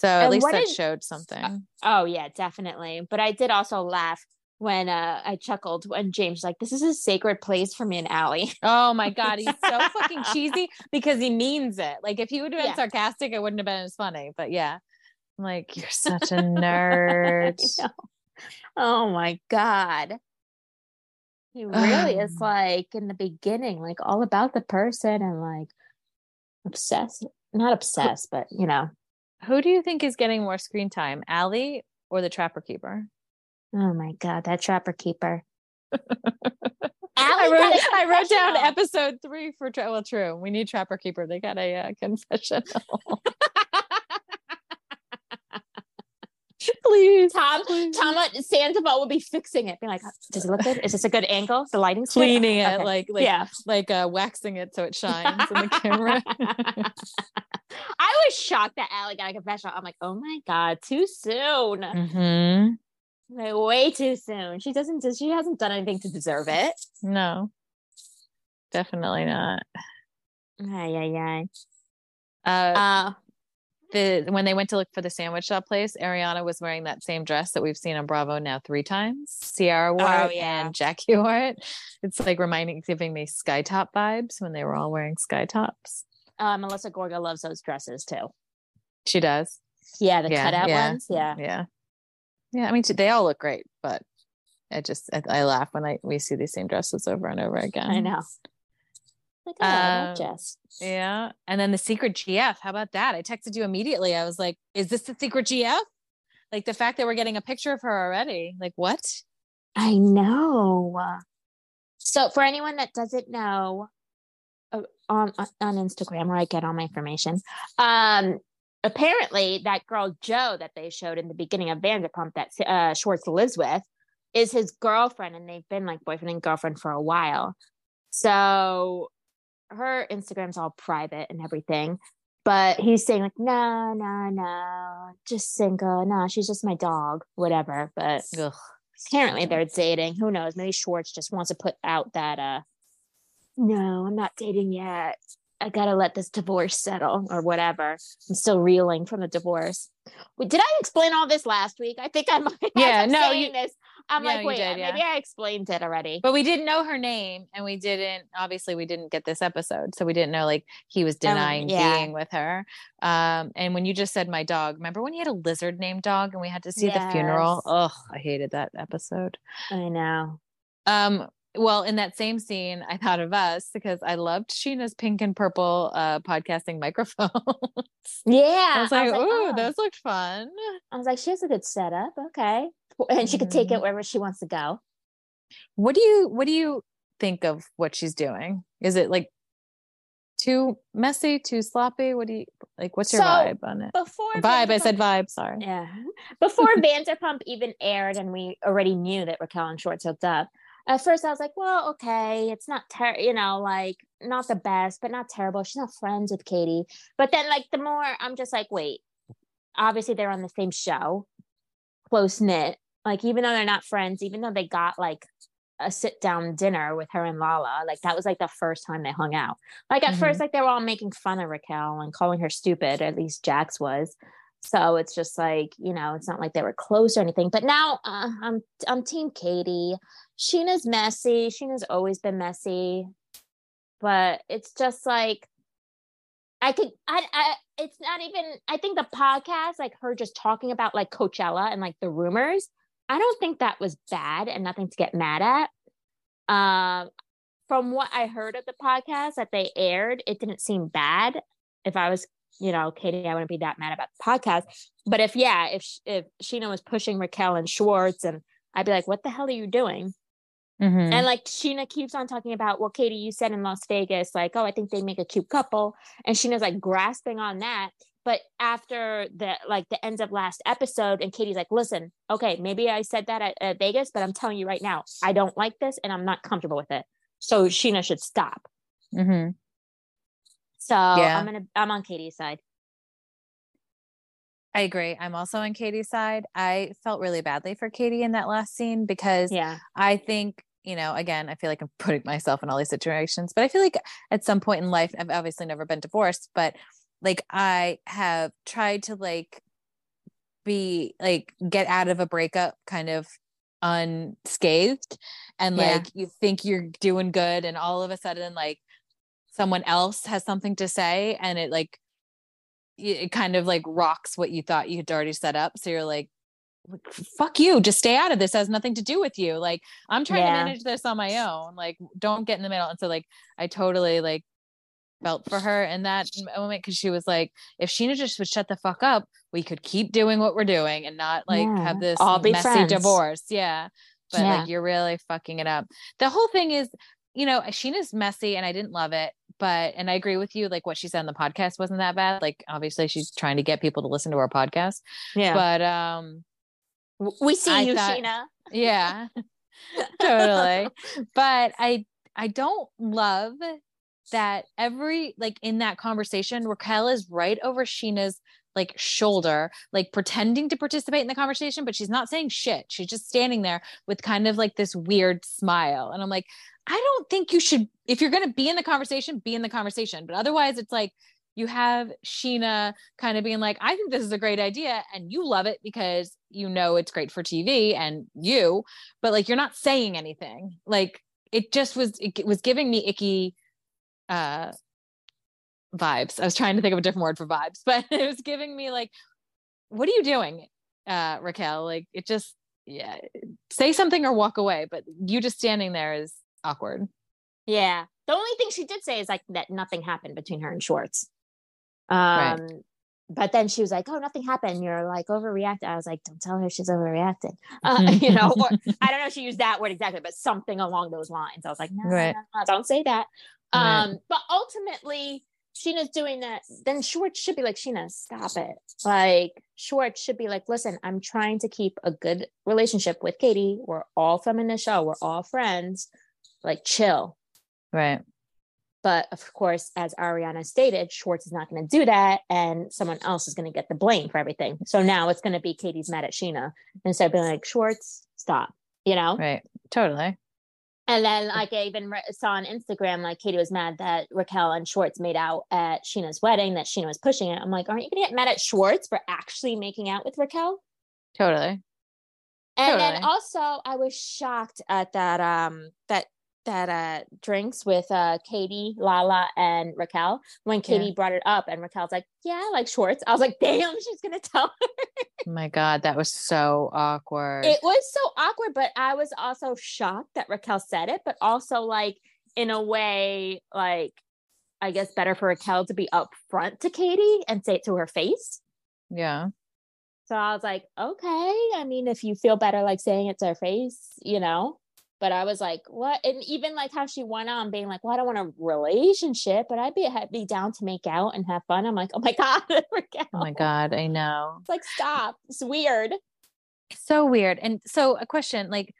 So at And least that did- showed something. Oh yeah, definitely. But I did also laugh when uh I chuckled when James like, "This is a sacred place for me and Allie." [LAUGHS] Oh my god, he's so [LAUGHS] fucking cheesy because he means it. Like if he would have been Yeah. sarcastic, it wouldn't have been as funny. But yeah, I'm like, you're [LAUGHS] such a nerd. Oh my god. He really is [SIGHS] like in the beginning, like all about the person and like obsessed. Not obsessed, but you know. Who do you think is getting more screen time, Allie or the Trapper Keeper? Oh my god, that trapper keeper. [LAUGHS] I wrote, got a I wrote down episode three for tra- well, true. We need Trapper Keeper. They got a uh, [LAUGHS] confessional. [LAUGHS] [LAUGHS] Please, Tom, Tom at Sandoval will be fixing it, being like, "Does it look good? Is this a good angle? The lighting's good?" cleaning it Okay. like like yeah. like uh, waxing it so it shines in the [LAUGHS] camera. [LAUGHS] I was shocked that Allie got a confessional. I'm like, oh my god, too soon. hmm Like, way too soon. She doesn't. She hasn't done anything to deserve it. No, definitely not. Yeah, yeah, yeah. Uh, Uh, the when they went to look for the sandwich shop place, Ariana was wearing that same dress that we've seen on Bravo now three times. Ciara wore Oh, it yeah. and Jackie [LAUGHS] wore it. It's like reminding, giving me sky top vibes when they were all wearing sky tops. uh, Melissa Gorga loves those dresses too. She does. Yeah, the Yeah, cutout yeah. ones. Yeah. Yeah. Yeah. I mean, they all look great, but I just, I, I laugh when I, we see these same dresses over and over again. I know. Like, oh, Um, Jess. Yeah. And then the secret GF. How about that? I texted you immediately. I was like, is this the secret GF? Like the fact that we're getting a picture of her already. Like, what? I know. So, for anyone that doesn't know, uh, on on Instagram where I get all my information, um, apparently that girl Joe that they showed in the beginning of Vanderpump that uh, Schwartz lives with is his girlfriend, and they've been like boyfriend and girlfriend for a while. So her Instagram's all private and everything. But he's saying like, no, no, no, just single. No, she's just my dog, whatever. But Ugh. apparently they're dating. Who knows? Maybe Schwartz just wants to put out that uh no, I'm not dating yet. I gotta let this divorce settle or whatever. I'm still reeling from the divorce. Wait, did I explain all this last week? I think I might. [LAUGHS] Yeah, no, you- this. I'm no, like, wait, did, maybe I explained it already. But we didn't know her name and we didn't, obviously, we didn't get this episode. So we didn't know like he was denying Um, yeah. being with her. Um, and when you just said my dog, remember when he had a lizard named dog and we had to see the funeral? Yes. Oh, I hated that episode. I know. Um, well, in that same scene, I thought of us because I loved Scheana's pink and purple uh podcasting [LAUGHS] microphones. Yeah, I was like, ooh, oh. those looked fun. I was like, she has a good setup. Okay, and she could take it Mhm. wherever she wants to go. What do you what do you think of what she's doing? Is it like too messy, too sloppy? What do you like? What's your So, vibe on it? Before Vibe. I said vibe. Sorry. Yeah. Before Vanderpump even aired and we already knew that Raquel and Schwartz hooked up, at first I was like, well, okay, it's not, ter- you know, like not the best, but not terrible. She's not friends with Katie. But then, like, the more I'm just like, wait, obviously they're on the same show, close knit. Like, even though they're not friends, even though they got like a sit down dinner with her and Lala, like, that was like the first time they hung out. Like, at Mhm. first, like, they were all making fun of Raquel and calling her stupid, at least Jax was. So it's just like, you know, it's not like they were close or anything. But now uh, I'm I'm team Katie. Scheana's messy. Scheana's always been messy. But it's just like I could I I it's not even I think the podcast, like her just talking about like Coachella and like the rumors, I don't think that was bad and nothing to get mad at. Um from what I heard of the podcast that they aired, it didn't seem bad. If I was you know, Katie, I wouldn't be that mad about the podcast. But if yeah, if if Scheana was pushing Raquel and Schwartz, and I'd be like, what the hell are you doing? Mhm. And like Scheana keeps on talking about, well, Katie, you said in Las Vegas, like, oh, I think they make a cute couple, and Scheana's like grasping on that. But after the like the end of last episode, and Katie's like, listen, okay, maybe I said that at, at Vegas, but I'm telling you right now, I don't like this, and I'm not comfortable with it. So Scheana should stop. mm-hmm. So Yeah. I'm gonna I'm on Katie's side. I agree. I'm also on Katie's side. I felt really badly for Katie in that last scene because Yeah. I think you know, again, I feel like I'm [LAUGHS] putting myself in all these situations, but I feel like at some point in life, I've obviously never been divorced, but like I have tried to like be like get out of a breakup kind of unscathed and Yeah. like you think you're doing good and all of a sudden like someone else has something to say and it like it kind of like rocks what you thought you had already set up. So you're like fuck you. Just stay out of this. It has nothing to do with you. Like i'm trying Yeah. to manage this on my own. Like don't get in the middle. And so like i totally like felt for her in that moment because she was like if scheana just would shut the fuck up we could keep doing what we're doing and not like Yeah. have this All messy friends. divorce yeah but Yeah. like you're really fucking it up the whole thing is you know scheana's messy and i didn't love it but and i agree with you like what she said on the podcast wasn't that bad like obviously she's trying to get people to listen to our podcast Yeah. but um we see I you, thought- Scheana. yeah [LAUGHS] totally [LAUGHS] but i i don't love that every like in that conversation raquel is right over scheana's like shoulder like pretending to participate in the conversation but she's not saying shit she's just standing there with kind of like this weird smile and i'm like i don't think you should if you're going to be in the conversation be in the conversation but otherwise it's like you have Scheana kind of being like, I think this is a great idea. And you love it because you know it's great for TV and you, but like you're not saying anything. Like it just was, it was giving me icky uh vibes. I was trying to think of a different word for vibes, [LAUGHS] but it was giving me like, what are you doing, uh, Raquel? Like it just, yeah, say something or walk away, but you just standing there is awkward. Yeah. The only thing she did say is like that nothing happened between her and Schwartz. Um, Right. but then she was like, "Oh, nothing happened. You're like overreacting." I was like, "Don't tell her she's overreacting." Uh, [LAUGHS] you know, or I don't know if she used that word exactly, but something along those lines. I was like, "No, Right. no, no, don't say that." Right. Um, but ultimately, Scheana's doing that. Then Schwartz should be like, "Scheana, stop it." Like Schwartz should be like, "Listen, I'm trying to keep a good relationship with Katie. We're all from in the show. We're all friends. Like, chill." Right. But of course, as Ariana stated, Schwartz is not going to do that, and someone else is going to get the blame for everything. So now it's going to be Katie's mad at Scheana instead of being like, Schwartz, stop, you know? Right. Totally. And then, like, I even saw on Instagram, like, Katie was mad that Raquel and Schwartz made out at Scheana's wedding, that Scheana was pushing it. I'm like, aren't you going to get mad at Schwartz for actually making out with Raquel? Totally. And then also I was shocked at that um that that uh drinks with uh Katie, Lala, and Raquel when Yeah. Katie brought it up and Raquel's like, Yeah, I like Schwartz. I was like, damn, [LAUGHS] she's gonna tell her. Oh my God, that was so awkward. It was so awkward, but I was also shocked that Raquel said it, but also like in a way, like I guess better for Raquel to be upfront to Katie and say it to her face. yeah. So I was like, okay. I mean, if you feel better like saying it to her face, you know. But I was like, what? And even like how she went on being like, well, I don't want a relationship, but I'd be be down to make out and have fun. I'm like, oh my God. [LAUGHS] Oh my God, I know. It's like, stop. It's weird. So weird. And so, a question like,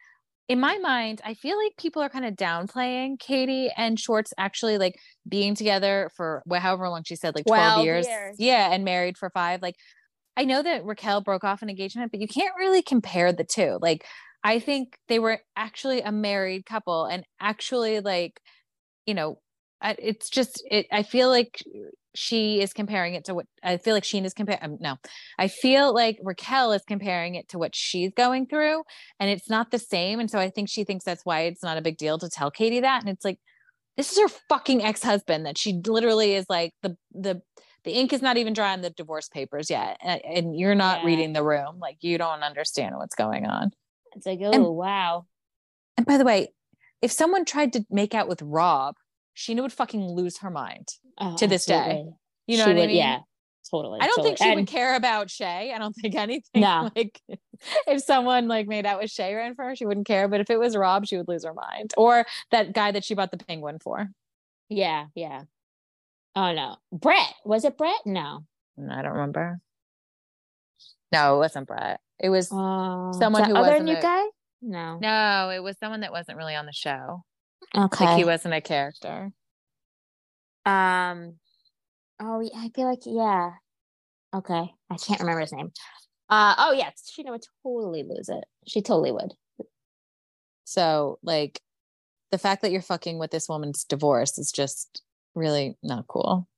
in my mind, I feel like people are kind of downplaying Katie and Schwartz actually like being together for however long she said, like 12, 12 years. years. Yeah. And married for five. Like, I know that Raquel broke off an engagement, but you can't really compare the two. Like, I think they were actually a married couple and actually, like, you know, it's just, it, I feel like she is comparing it to what I feel like Sheen is comparing. Um, no, I feel like Raquel is comparing it to what she's going through, and it's not the same. And so I think she thinks that's why it's not a big deal to tell Katie that. And it's like, this is her fucking ex husband that she literally is like the the the ink is not even dry on the divorce papers yet, and, and you're not Yeah. reading the room. Like you don't understand what's going on. It's like, oh, wow. And by the way, if someone tried to make out with Rob, Scheana would fucking lose her mind. Oh, to this day. You know She what I mean? Yeah, totally. I don't totally. think she And- would care about Shay. I don't think [LAUGHS] anything. No. Like if someone like made out with Shay ran for her, she wouldn't care. But if it was Rob, she would lose her mind. Or that guy that she bought the penguin for. Yeah, yeah. Oh no, Brett was it Brett? No, Mm, I don't remember. No, it wasn't Brett. It was uh, Someone who other wasn't new a- guy. No, no, it was someone that wasn't really on the show. okay. Like he wasn't a character. Um. Oh, yeah, I feel like yeah. Okay, I can't remember his name. Uh oh yeah, Scheana would totally lose it. She totally would. So like the fact that you're fucking with this woman's divorce is just really not cool.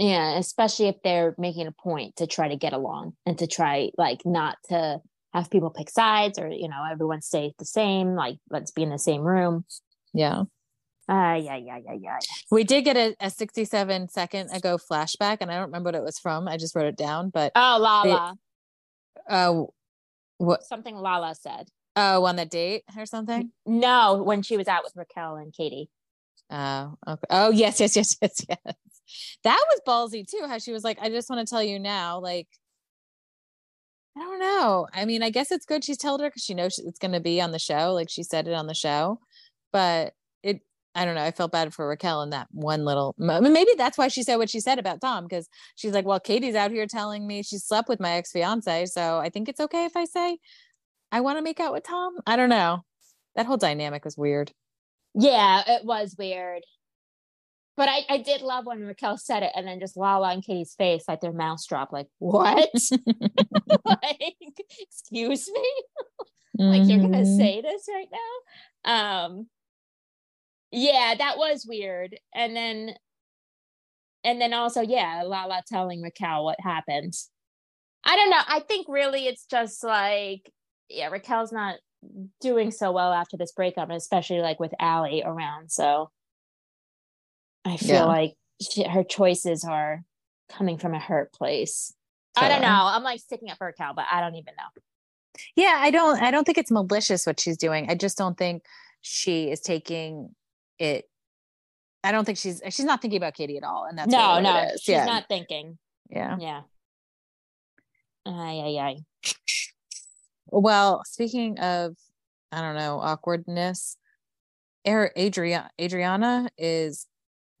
Yeah, especially if they're making a point to try to get along and to try like not to have people pick sides or you know everyone stay the same. Like let's be in the same room. Yeah. Uh, yeah, yeah, yeah, yeah. We did get a, a 67 second ago flashback, and I don't remember what it was from. I just wrote it down, but Oh, Lala. uh, what? Something Lala said. Oh, on the date or something. No, when she was out with Raquel and Katie. Oh, okay. Oh, yes, yes, yes, [LAUGHS] yes, yes. That was ballsy too. How she was like, "I just want to tell you now." Like, I don't know. I mean, I guess it's good she's told her because she knows it's going to be on the show. Like she said it on the show, but it. I don't know. I felt bad for Raquel in that one little moment. Maybe that's why she said what she said about Tom because she's like, "Well, Katie's out here telling me she slept with my ex fiance, so I think it's okay if I say I want to make out with Tom." I don't know. That whole dynamic was weird. Yeah, it was weird. But I, I did love when Raquel said it and then just Lala and Katie's face, like their mouths dropped, like, what? [LAUGHS] [LAUGHS] like, excuse me? [LAUGHS] like you're gonna Mhm. say this right now? Um yeah, that was weird. And then and then also, yeah, Lala telling Raquel what happened. I don't know. I think really it's just like, yeah, Raquel's not doing so well after this breakup, especially like with Allie around. So I feel Yeah. like she, her choices are coming from a hurt place. I don't know. I'm like sticking up for a cow, but I don't even know. Yeah, I don't I don't think it's malicious what she's doing. I just don't think she is taking it I don't think she's she's not thinking about Katie at all. And that's no, really no, she's yeah. not thinking. yeah. Yeah. Ay, ay, ay. Well, speaking of I don't know, awkwardness, Ar- Adria- Adriana is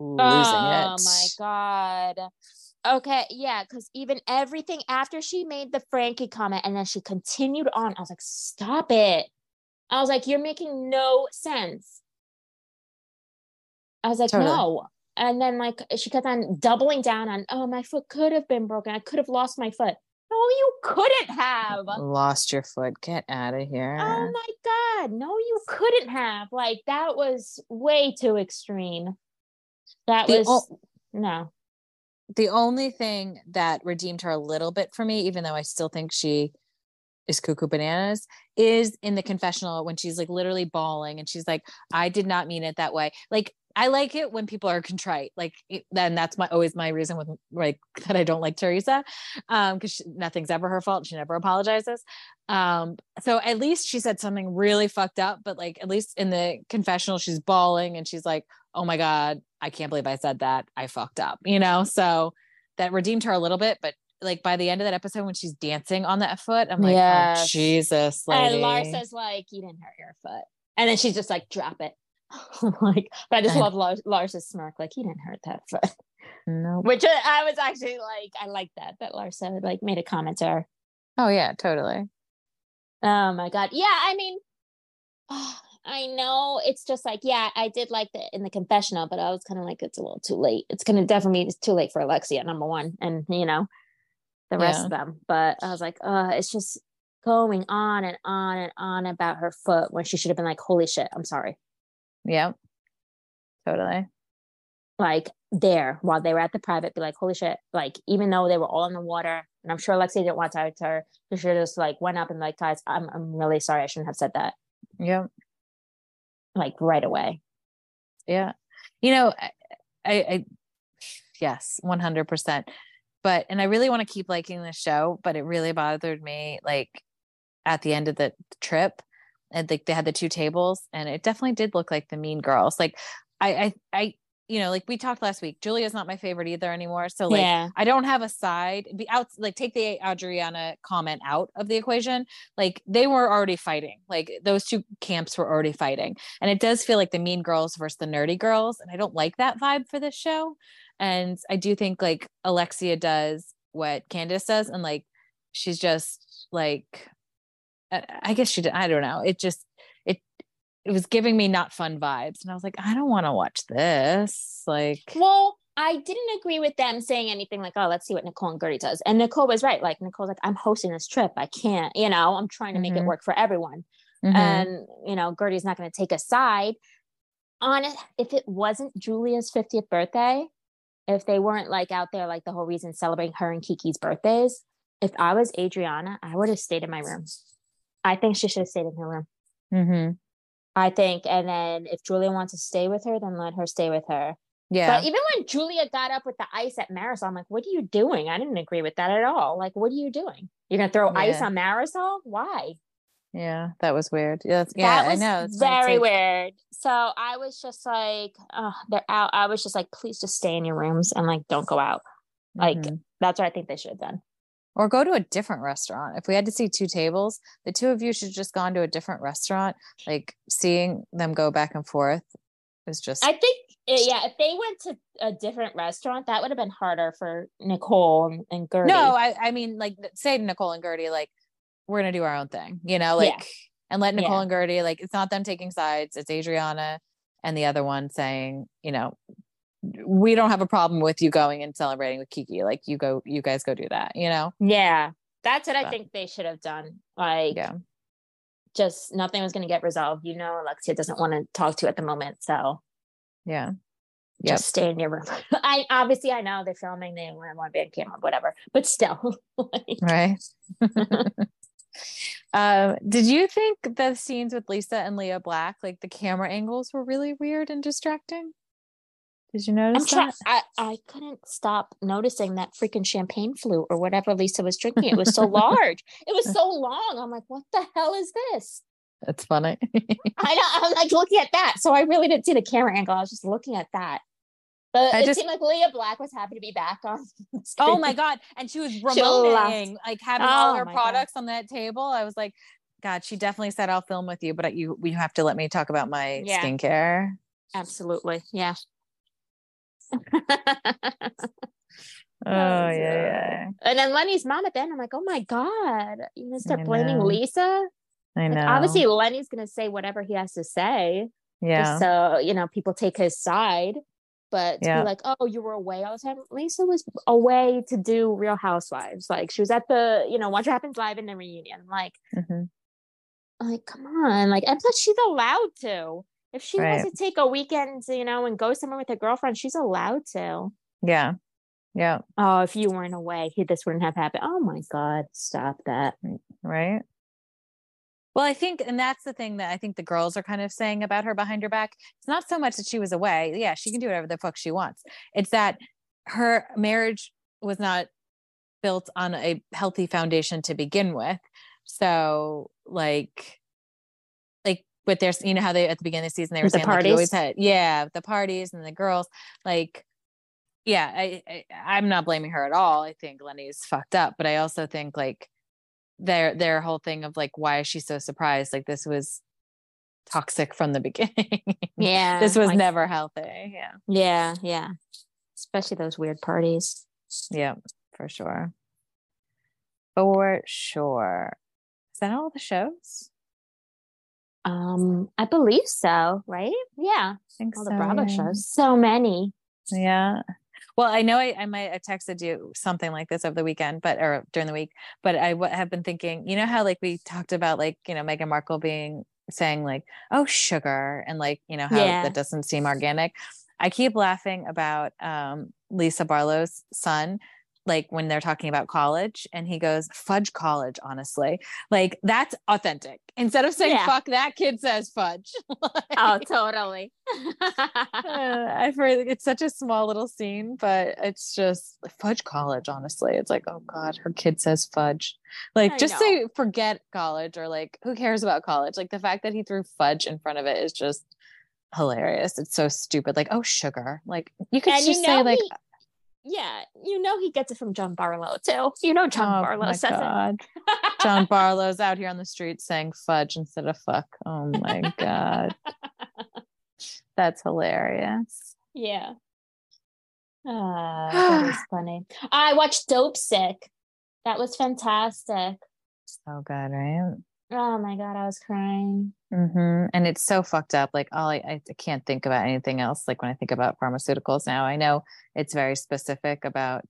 losing oh it. my god. Okay, yeah, because even everything after she made the Frankie comment and then she continued on, I was like, stop it. I was like, you're making no sense. I was like, Totally. no. And then like she kept on doubling down on, oh, my foot could have been broken. I could have lost my foot. No, you couldn't have. Lost your foot. Get out of oh here. Oh my god, no, you couldn't have. Like that was way too extreme. That The was o- no. the only thing that redeemed her a little bit for me, even though I still think she is cuckoo bananas, is in the confessional when she's like literally bawling and she's like, I did not mean it that way. Like, I like it when people are contrite. Like, then that's my always my reason with like [LAUGHS] that I don't like Teresa, um, because nothing's ever her fault. She never apologizes. Um, so at least she said something really fucked up, but like at least in the confessional, she's bawling and she's like, oh my god i can't believe i said that i fucked up you know so that redeemed her a little bit but like by the end of that episode when she's dancing on that foot i'm like oh Yes. jesus And lady. Larsa's like, you didn't hurt your foot. And then she's just like, drop it. [LAUGHS] like, but I just I- love Lars, Larsa's smirk, like, he didn't hurt that foot. no Which I, I was actually like, I like that, that Larsa like made a comment to her. oh yeah totally Oh my god. Yeah, I mean, [SIGHS] I know it's just like, yeah, I did like the in the confessional, but I was kind of like, it's a little too late. It's gonna definitely it's too late for Alexia, number one, and you know, the rest Yeah. of them. But I was like, uh, it's just going on and on and on about her foot when she should have been like, holy shit, I'm sorry. yeah totally Like there while they were at the private, be like, holy shit, like even though they were all in the water, and I'm sure Alexia didn't want to talk to her, she should have just like went up and like, guys, I'm I'm really sorry, I shouldn't have said that, yeah like right away. yeah. You know i i, yes 100% but and i really want to keep liking the show but it really bothered me like at the end of the trip and like they had the two tables and it definitely did look like the mean girls. Like i i i you know like we talked last week julia's not my favorite either anymore so like yeah. I don't have a side. Be out like take the Adriana comment out of the equation. Like they were already fighting. Like those two camps were already fighting. And it does feel like the mean girls versus the nerdy girls. And I don't like that vibe for this show. And I do think like Alexia does what Candace does. And like she's just like I I guess she did, I don't know. It just it it was giving me not fun vibes. And I was like, I don't want to watch this. Like Well, I didn't agree with them saying anything like, oh, let's see what Nicole and Guerdy does. And Nicole was right. Like, Nicole's like, I'm hosting this trip. I can't, you know, I'm trying to make it Mhm. work for everyone. mhm. And, you know, Guerdy's not going to take a side. on it, if it wasn't Julia's 50th birthday, if they weren't like out there like the whole reason celebrating her and Kiki's birthdays, if I was Adriana, I would have stayed in my room. I think she should have stayed in her room. Mm-hmm. I think, and then if Julia wants to stay with her, then let her stay with her. Yeah. But even when Julia got up with the ice at Marysol, I'm like, what are you doing? I didn't agree with that at all. Like, what are you doing? You're gonna throw ice on Marysol? Why? yeah. That was weird. Yeah. that's- Yeah. that was I know. It's- very like- weird. So I was just like, oh, they're out. I was just like, please just stay in your rooms and like don't go out. Like Mhm. that's what I think they should have done. Or go to a different restaurant. If we had to see two tables, the two of you should just gone to a different restaurant. Like seeing them go back and forth is just I think, eh, yeah, if they went to a different restaurant, that would have been harder for Nicole and, Guerdy. no. I I mean like say to Nicole and Guerdy like we're gonna do our own thing, you know, Yeah. like and let Nicole Yeah. and Guerdy like it's not them taking sides. It's Adriana and the other one saying, you know, we don't have a problem with you going and celebrating with Kiki. Like you go, you guys go do that, you know? yeah, that's what I think they should have done. Like, Yeah. just nothing was going to get resolved. You know, Alexia doesn't want to talk to you at the moment, so Yeah. Yep. just stay in your room. [LAUGHS] I obviously I know they're filming, they want to be on camera, whatever, but still, [LAUGHS] like, right um [LAUGHS] did you think the scenes with lisa and leah black like the camera angles were really weird and distracting did you I'm notice trying. that I I couldn't stop noticing that freaking champagne flute or whatever Lisa was drinking. It was so [LAUGHS] large. It was so long. I'm like, what the hell is this? it's funny [LAUGHS] I know. I'm like looking at that. So I really didn't see the camera angle. I was just looking at that. But I it just- seemed like Leah Black was happy to be back on. [LAUGHS] oh my god and she was laughed. remoting like having all Oh her my God. products on that table i was like god she definitely said i'll film with you but you you have to let me talk about my Yeah. skincare Absolutely. Yeah. [LAUGHS] oh yeah yeah And then Lenny's mom at the end, I'm like, oh my God. You gonna start blaming. Lisa? i Like, know obviously Lenny's gonna say whatever he has to say. yeah just so you know people take his side but to Yeah. be like oh you were away all the time lisa was away to do real housewives like she was at the you know watch what happens live in the reunion like Mhm. like come on like and plus she's allowed to if she Right. wants to take a weekend you know and go somewhere with her girlfriend she's allowed to. Yeah. Yeah. Oh if you weren't away he- this wouldn't have happened. Oh my god stop that. Mm, right? Well i think and that's the thing that i think the girls are kind of saying about her behind her back. It's not so much that she was away. Yeah she can do whatever the fuck she wants. It's that her marriage was not built on a healthy foundation to begin with. So like like with their you know how they at the beginning of the season they were the saying like you always had yeah the parties and the girls like yeah I, I i'm not blaming her at all. I think lenny's fucked up but i also think like their their whole thing of like why is she so surprised? Like this was toxic from the beginning. [LAUGHS] Yeah this was like- never healthy yeah. Yeah yeah. Especially those weird parties. Yeah for sure. For sure. Is that all the shows Um, I believe so, right? Yeah, I think all so, the Bravo yeah. shows. So many. Yeah. Well, I know I, I might have texted you something like this over the weekend, but or during the week, but I w- have been thinking, you know how like we talked about like, you know, Meghan Markle being saying like, oh, sugar, and like, you know, how Yeah. that doesn't seem organic. I keep laughing about um, Lisa Barlow's son, like when they're talking about college, and he goes, fudge college, honestly. Like that's authentic. Instead of saying Yeah. fuck, that kid says fudge. [LAUGHS] Oh, totally. uh, [LAUGHS] I feel it's such a small little scene, but it's just fudge college. Honestly, it's like, oh god, her kid says fudge. Like, I just know. say forget college or like, who cares about college? Like the fact that he threw fudge in front of it is just hilarious. It's so stupid. Like, oh sugar. Like you could And you just know say like, he- yeah, you know he gets it from John Barlow too. You know John oh Barlow my says god, John Barlow's out here on the street saying fudge instead of fuck. Oh my god, [LAUGHS] that's hilarious. it. Yeah. Ah, that is [SIGHS] funny. I watched Dope Sick. That was fantastic. So good, right? Oh my god, I was crying. hmm And it's so fucked up. Like all I, I can't think about anything else. Like when I think about pharmaceuticals now, I know it's very specific about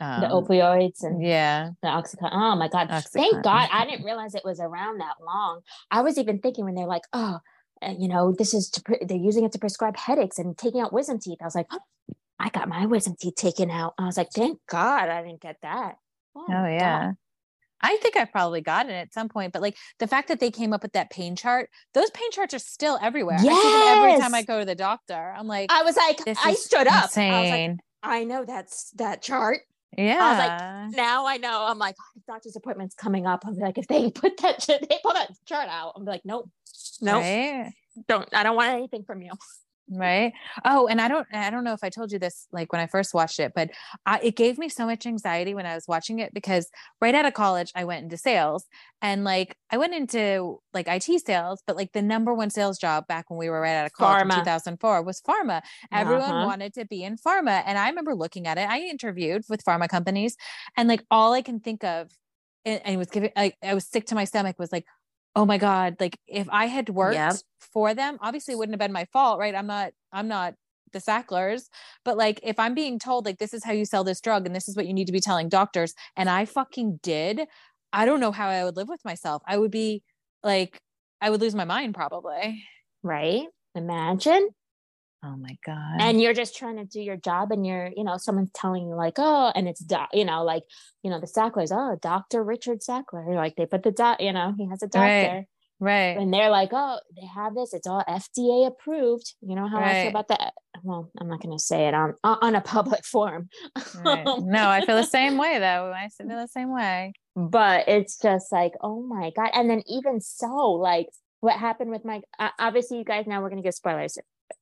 um, the opioids and Yeah, the Oxycontin. Oh my God. Oxycontin. Thank God I didn't realize it was around that long. I was even thinking when they're like, oh, you know, this is to, pre- they're using it to prescribe headaches and taking out wisdom teeth. I was like, oh, I got my wisdom teeth taken out. I was like, thank God I didn't get that. Oh, oh yeah. God. I think I probably got it at some point, but like the fact that they came up with that pain chart, those pain charts are still everywhere. Yes! every time I go to the doctor. I'm like, I was like, I stood up. Insane. I was like, I know that's that chart. Yeah. I was like, now I know. I'm like, doctor's appointment's coming up. I'm like, if they [LAUGHS] put that, they pull that chart out. I'm like, nope, nope, right? don't. I don't want anything from you right oh and i don't i don't know if i told you this like when i first watched it but I, it gave me so much anxiety when i was watching it because right out of college i went into sales and like i went into like it sales but like the number one sales job back when we were right out of college pharma. in 2004 was pharma everyone uh-huh. wanted to be in pharma and i remember looking at it i interviewed with pharma companies and like all i can think of and, and was giving like i was sick to my stomach was like oh my god like if i had worked yep. For them obviously it wouldn't have been my fault right i'm not i'm not the sacklers but like if i'm being told like this is how you sell this drug and this is what you need to be telling doctors and i fucking did i don't know how i would live with myself i would be like i would lose my mind probably right imagine Oh my God. And you're just trying to do your job and you're, you know, someone's telling you like, oh, and it's, do- you know, like, you know, the Sacklers, oh, Dr. Richard Sackler. Like they put the dot, you know, he has a doctor. Right. Right. And they're like, oh, they have this. It's all FDA approved. You know how right. I feel about that? Well, I'm not going to say it on on a public [LAUGHS] forum. Right. [LAUGHS] No, I feel the same way though. I feel the same way. But it's just like, oh my God. And then even so, like what happened with my, obviously you guys now we're going to give spoilers.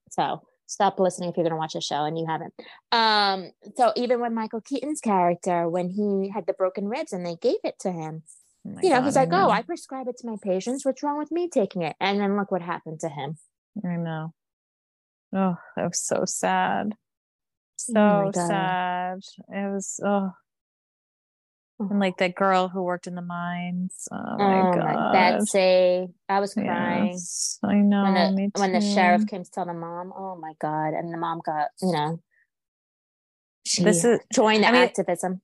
So stop listening if you're going to watch a show and you haven't. Um, so even when Michael Keaton's character, when he had the broken ribs and they gave it to him, oh you know, he's like, know. "Oh, I prescribe it to my patients. What's wrong with me taking it?" And then look what happened to him. I know. Oh, that was so sad. Oh so oh sad. It was. Oh, and like that girl who worked in the mines. Oh my oh, god, Betsy! I was crying. Yes, I know. When the, when the sheriff came to tell the mom, oh my god, and the mom got you know, she this is joined the I mean, activism.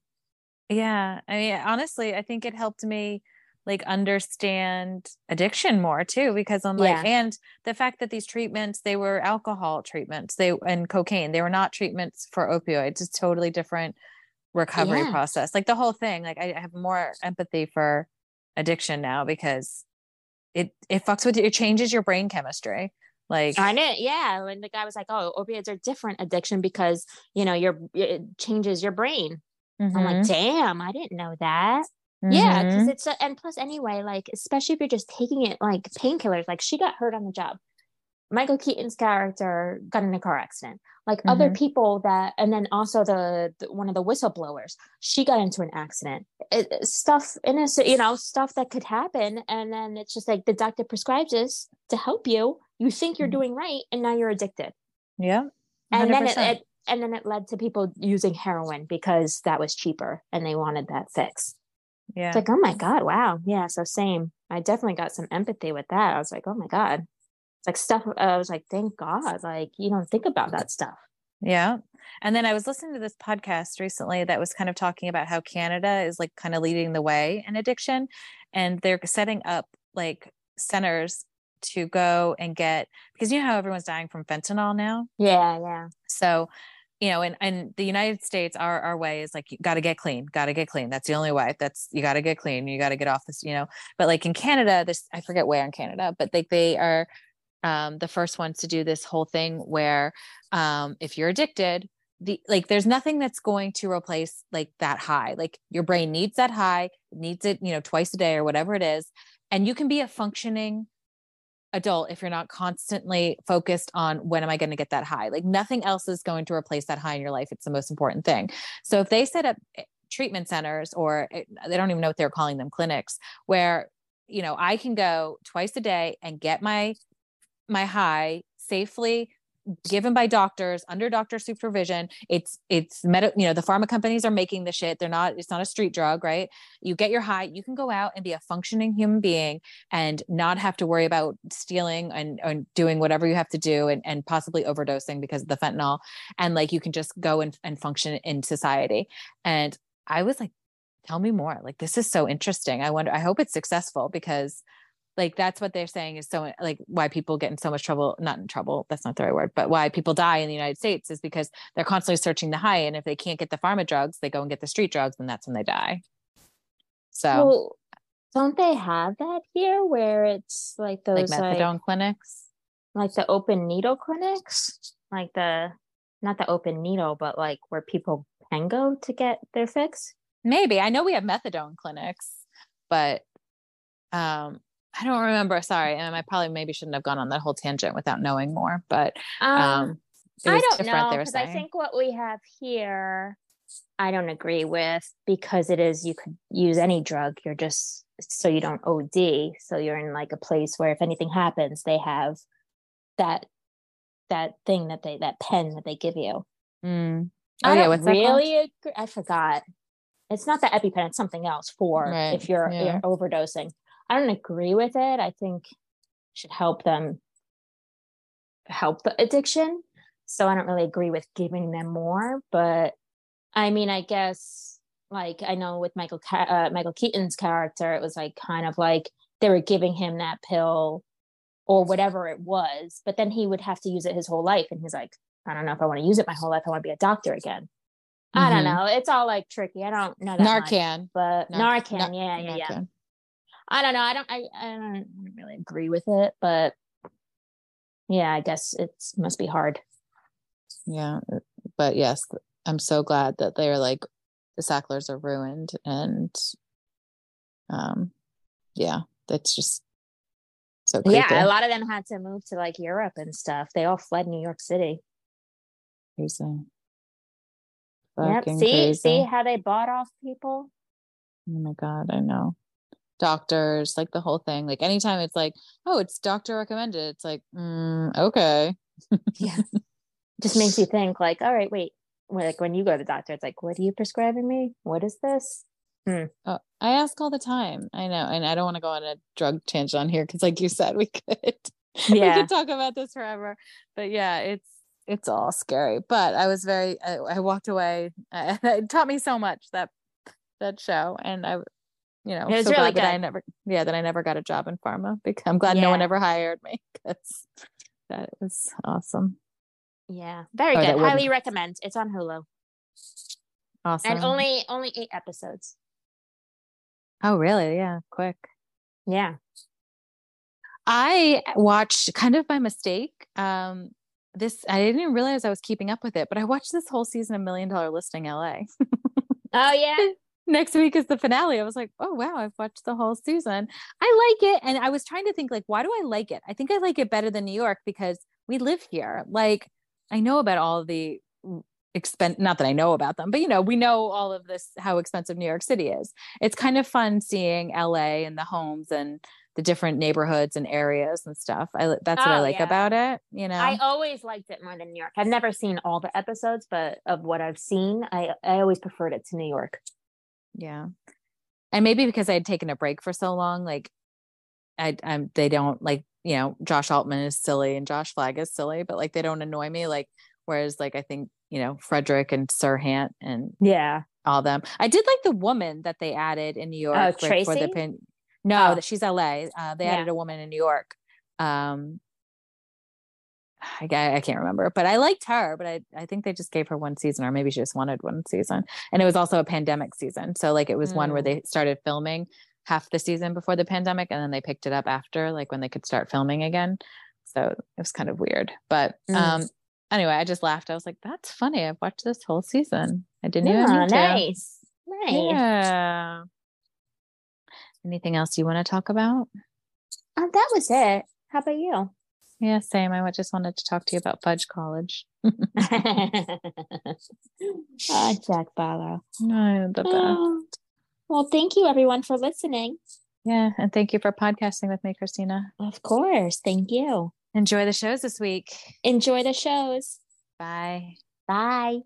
Yeah, I mean, honestly, I think it helped me like understand addiction more too because i'm like yeah. and the fact that these treatments they were alcohol treatments they and cocaine they were not treatments for opioids it's totally different recovery yeah. process like the whole thing like I have more empathy for addiction now because it it fucks with you it changes your brain chemistry like I know, yeah. When the guy was like, "Oh, opioids are different addiction because you know your it changes your brain." Mm-hmm. I'm like, mm-hmm. "Damn, I didn't know that." Mm-hmm. Yeah, because it's a, and plus anyway, like especially if you're just taking it like painkillers. Like she got hurt on the job. Michael Keaton's character got in a car accident. Like mm-hmm. other people that, and then also the, the, one of the whistleblowers, she got into an accident. It, stuff innocent, you know, stuff that could happen, and then it's just like the doctor prescribes this to help you. You think you're mm-hmm. doing right, and now you're addicted. Yeah, 100%. and then it, it and then it led to people using heroin because that was cheaper and they wanted that fix. Yeah, it's like oh my god, wow, yeah. So same. I definitely got some empathy with that. I was like, oh my god, it's like stuff i was like thank god like you don't think about that stuff yeah and then i was listening to this podcast recently that was kind of talking about how canada is like kind of leading the way in addiction and they're setting up like centers to go and get because you know how everyone's dying from fentanyl now yeah yeah so you know, and in the United States, our, our way is like, you got to get clean, got to get clean. That's the only way that's, you got to get clean. You got to get off this, you know, but like in Canada, this, I forget where in Canada, but like they are um, the first ones to do this whole thing where um, if you're addicted the like there's nothing that's going to replace like that high like your brain needs that high needs it you know twice a day or whatever it is and you can be a functioning adult if you're not constantly focused on when am i going to get that high? Like nothing else is going to replace that high in your life. It's the most important thing. So if they set up eh, treatment centers or eh, they don't even know what they're calling them clinics where you know i can go twice a day and get my my high safely given by doctors under doctor supervision. It's it's med- you know the pharma companies are making the shit. They're not it's not a street drug right? You get your high you can go out and be a functioning human being and not have to worry about stealing and, and doing whatever you have to do and, and possibly overdosing because of the fentanyl. And like you can just go and, and function in society. And i was like tell me more. Like this is so interesting. I wonder i hope it's successful because like that's what they're saying is so like why people get in so much trouble not in trouble that's not the right word but why people die in the united states is because they're constantly searching the high and if they can't get the pharma drugs they go and get the street drugs and that's when they die so Well, don't they have that here where it's like like those like, methadone clinics like the open needle clinics? Like the not the open needle, but like where people can go to get their fix? maybe i know we have methadone clinics but um i don't remember sorry and i probably maybe shouldn't have gone on that whole tangent without knowing more but um it I don't know because I think what we have here, I don't agree with because it is you could use any drug. You're just so you don't OD. So you're in like a place where if anything happens, they have that that thing that they that pen that they give you. Mm. I oh yeah don't what's really agree. I forgot. It's not the EpiPen. It's something else for Right, if you're, yeah. you're overdosing. I don't agree with it. I think should help them help the addiction. So I don't really agree with giving them more. But I mean, I guess like I know with Michael uh, Michael Keaton's character, it was like kind of like they were giving him that pill or whatever it was, but then he would have to use it his whole life, and he's like, I don't know if I want to use it my whole life. I want to be a doctor again. I don't Mhm. know. It's all like tricky. I don't know that much, narcan but Nar- Narcan, Nar- yeah, yeah, yeah. I don't know. I don't. I, I don't really agree with it, but yeah, I guess it must be hard. yeah but yes i'm so glad that they're like the sacklers are ruined and um yeah that's just so creepy. Yeah, a lot of them had to move to like Europe and stuff. They all fled New York City. crazy. Yep. See, crazy. see how they bought off people. Oh my god, I know. Doctors, like the whole thing. Like anytime it's like, oh, it's doctor recommended. It's like, mm, okay. Yeah. [LAUGHS] Just makes you think like, all right, wait. Like when you go to the doctor, it's like, what are you prescribing me? What is this? Oh, I ask all the time. I know, and I don't want to go on a drug tangent on here because, like you said, we [LAUGHS] could yeah. we could talk about this forever. But yeah, it's it's all scary. But I was very. I, I walked away. Uh, [LAUGHS] it taught me so much that that show, and I, you know, It was so really glad that I never. Yeah, that I never got a job in pharma. Because I'm glad no one ever hired me [LAUGHS] because that was awesome. Yeah. Very Oh, good. Highly wouldn't- recommend. It's on Hulu. Awesome. And only only eight episodes. oh, really? Yeah, quick. Yeah. I watched kind of by mistake. Um, this I didn't even realize I was keeping up with it, but I watched this whole season of Million Dollar Listing LA. [LAUGHS] Oh yeah. Next week is the finale. I was like, oh wow, I've watched the whole season. I like it, and I was trying to think like, why do I like it? I think I like it better than New York because we live here. Like, I know about all the expense not that I know about them, but you know, we know all of this how expensive New York City is. It's kind of fun seeing LA and the homes and the different neighborhoods and areas and stuff. I that's what I Oh, like yeah. about it, you know. I always liked it more than New York. I've never seen all the episodes, but of what I've seen, I I always preferred it to New York. Yeah. And maybe because I had taken a break for so long, like I I'm they don't like, you know, Josh Altman is silly and Josh Flagg is silly, but like they don't annoy me like whereas like I think, you know, Fredrik and Sir Serhant and Yeah. all them. I did like the woman that they added in New York Oh, like, for the Tracy? pin. No, Oh. that she's LA. Uh, they Yeah. added a woman in New York. Um, I, I can't remember, but I liked her. But I I think they just gave her one season, or maybe she just wanted one season. And it was also a pandemic season, so like it was one where Mm. they started filming half the season before the pandemic, and then they picked it up after, like when they could start filming again. So it was kind of weird, but Mm. um. Anyway, I just laughed. I was like, "That's funny. I've watched this whole season. I didn't even Yeah, to." nice. Nice. Yeah. Anything else you want to talk about? Uh, that was it. How about you? Yeah, same. I just wanted to talk to you about Fudge College. [LAUGHS] Ah, Jack Barlow. No, the best. Oh. Well, thank you everyone for listening. Yeah, and thank you for podcasting with me, Christina. Of course. Thank you. Enjoy the shows this week. Enjoy the shows. Bye. Bye.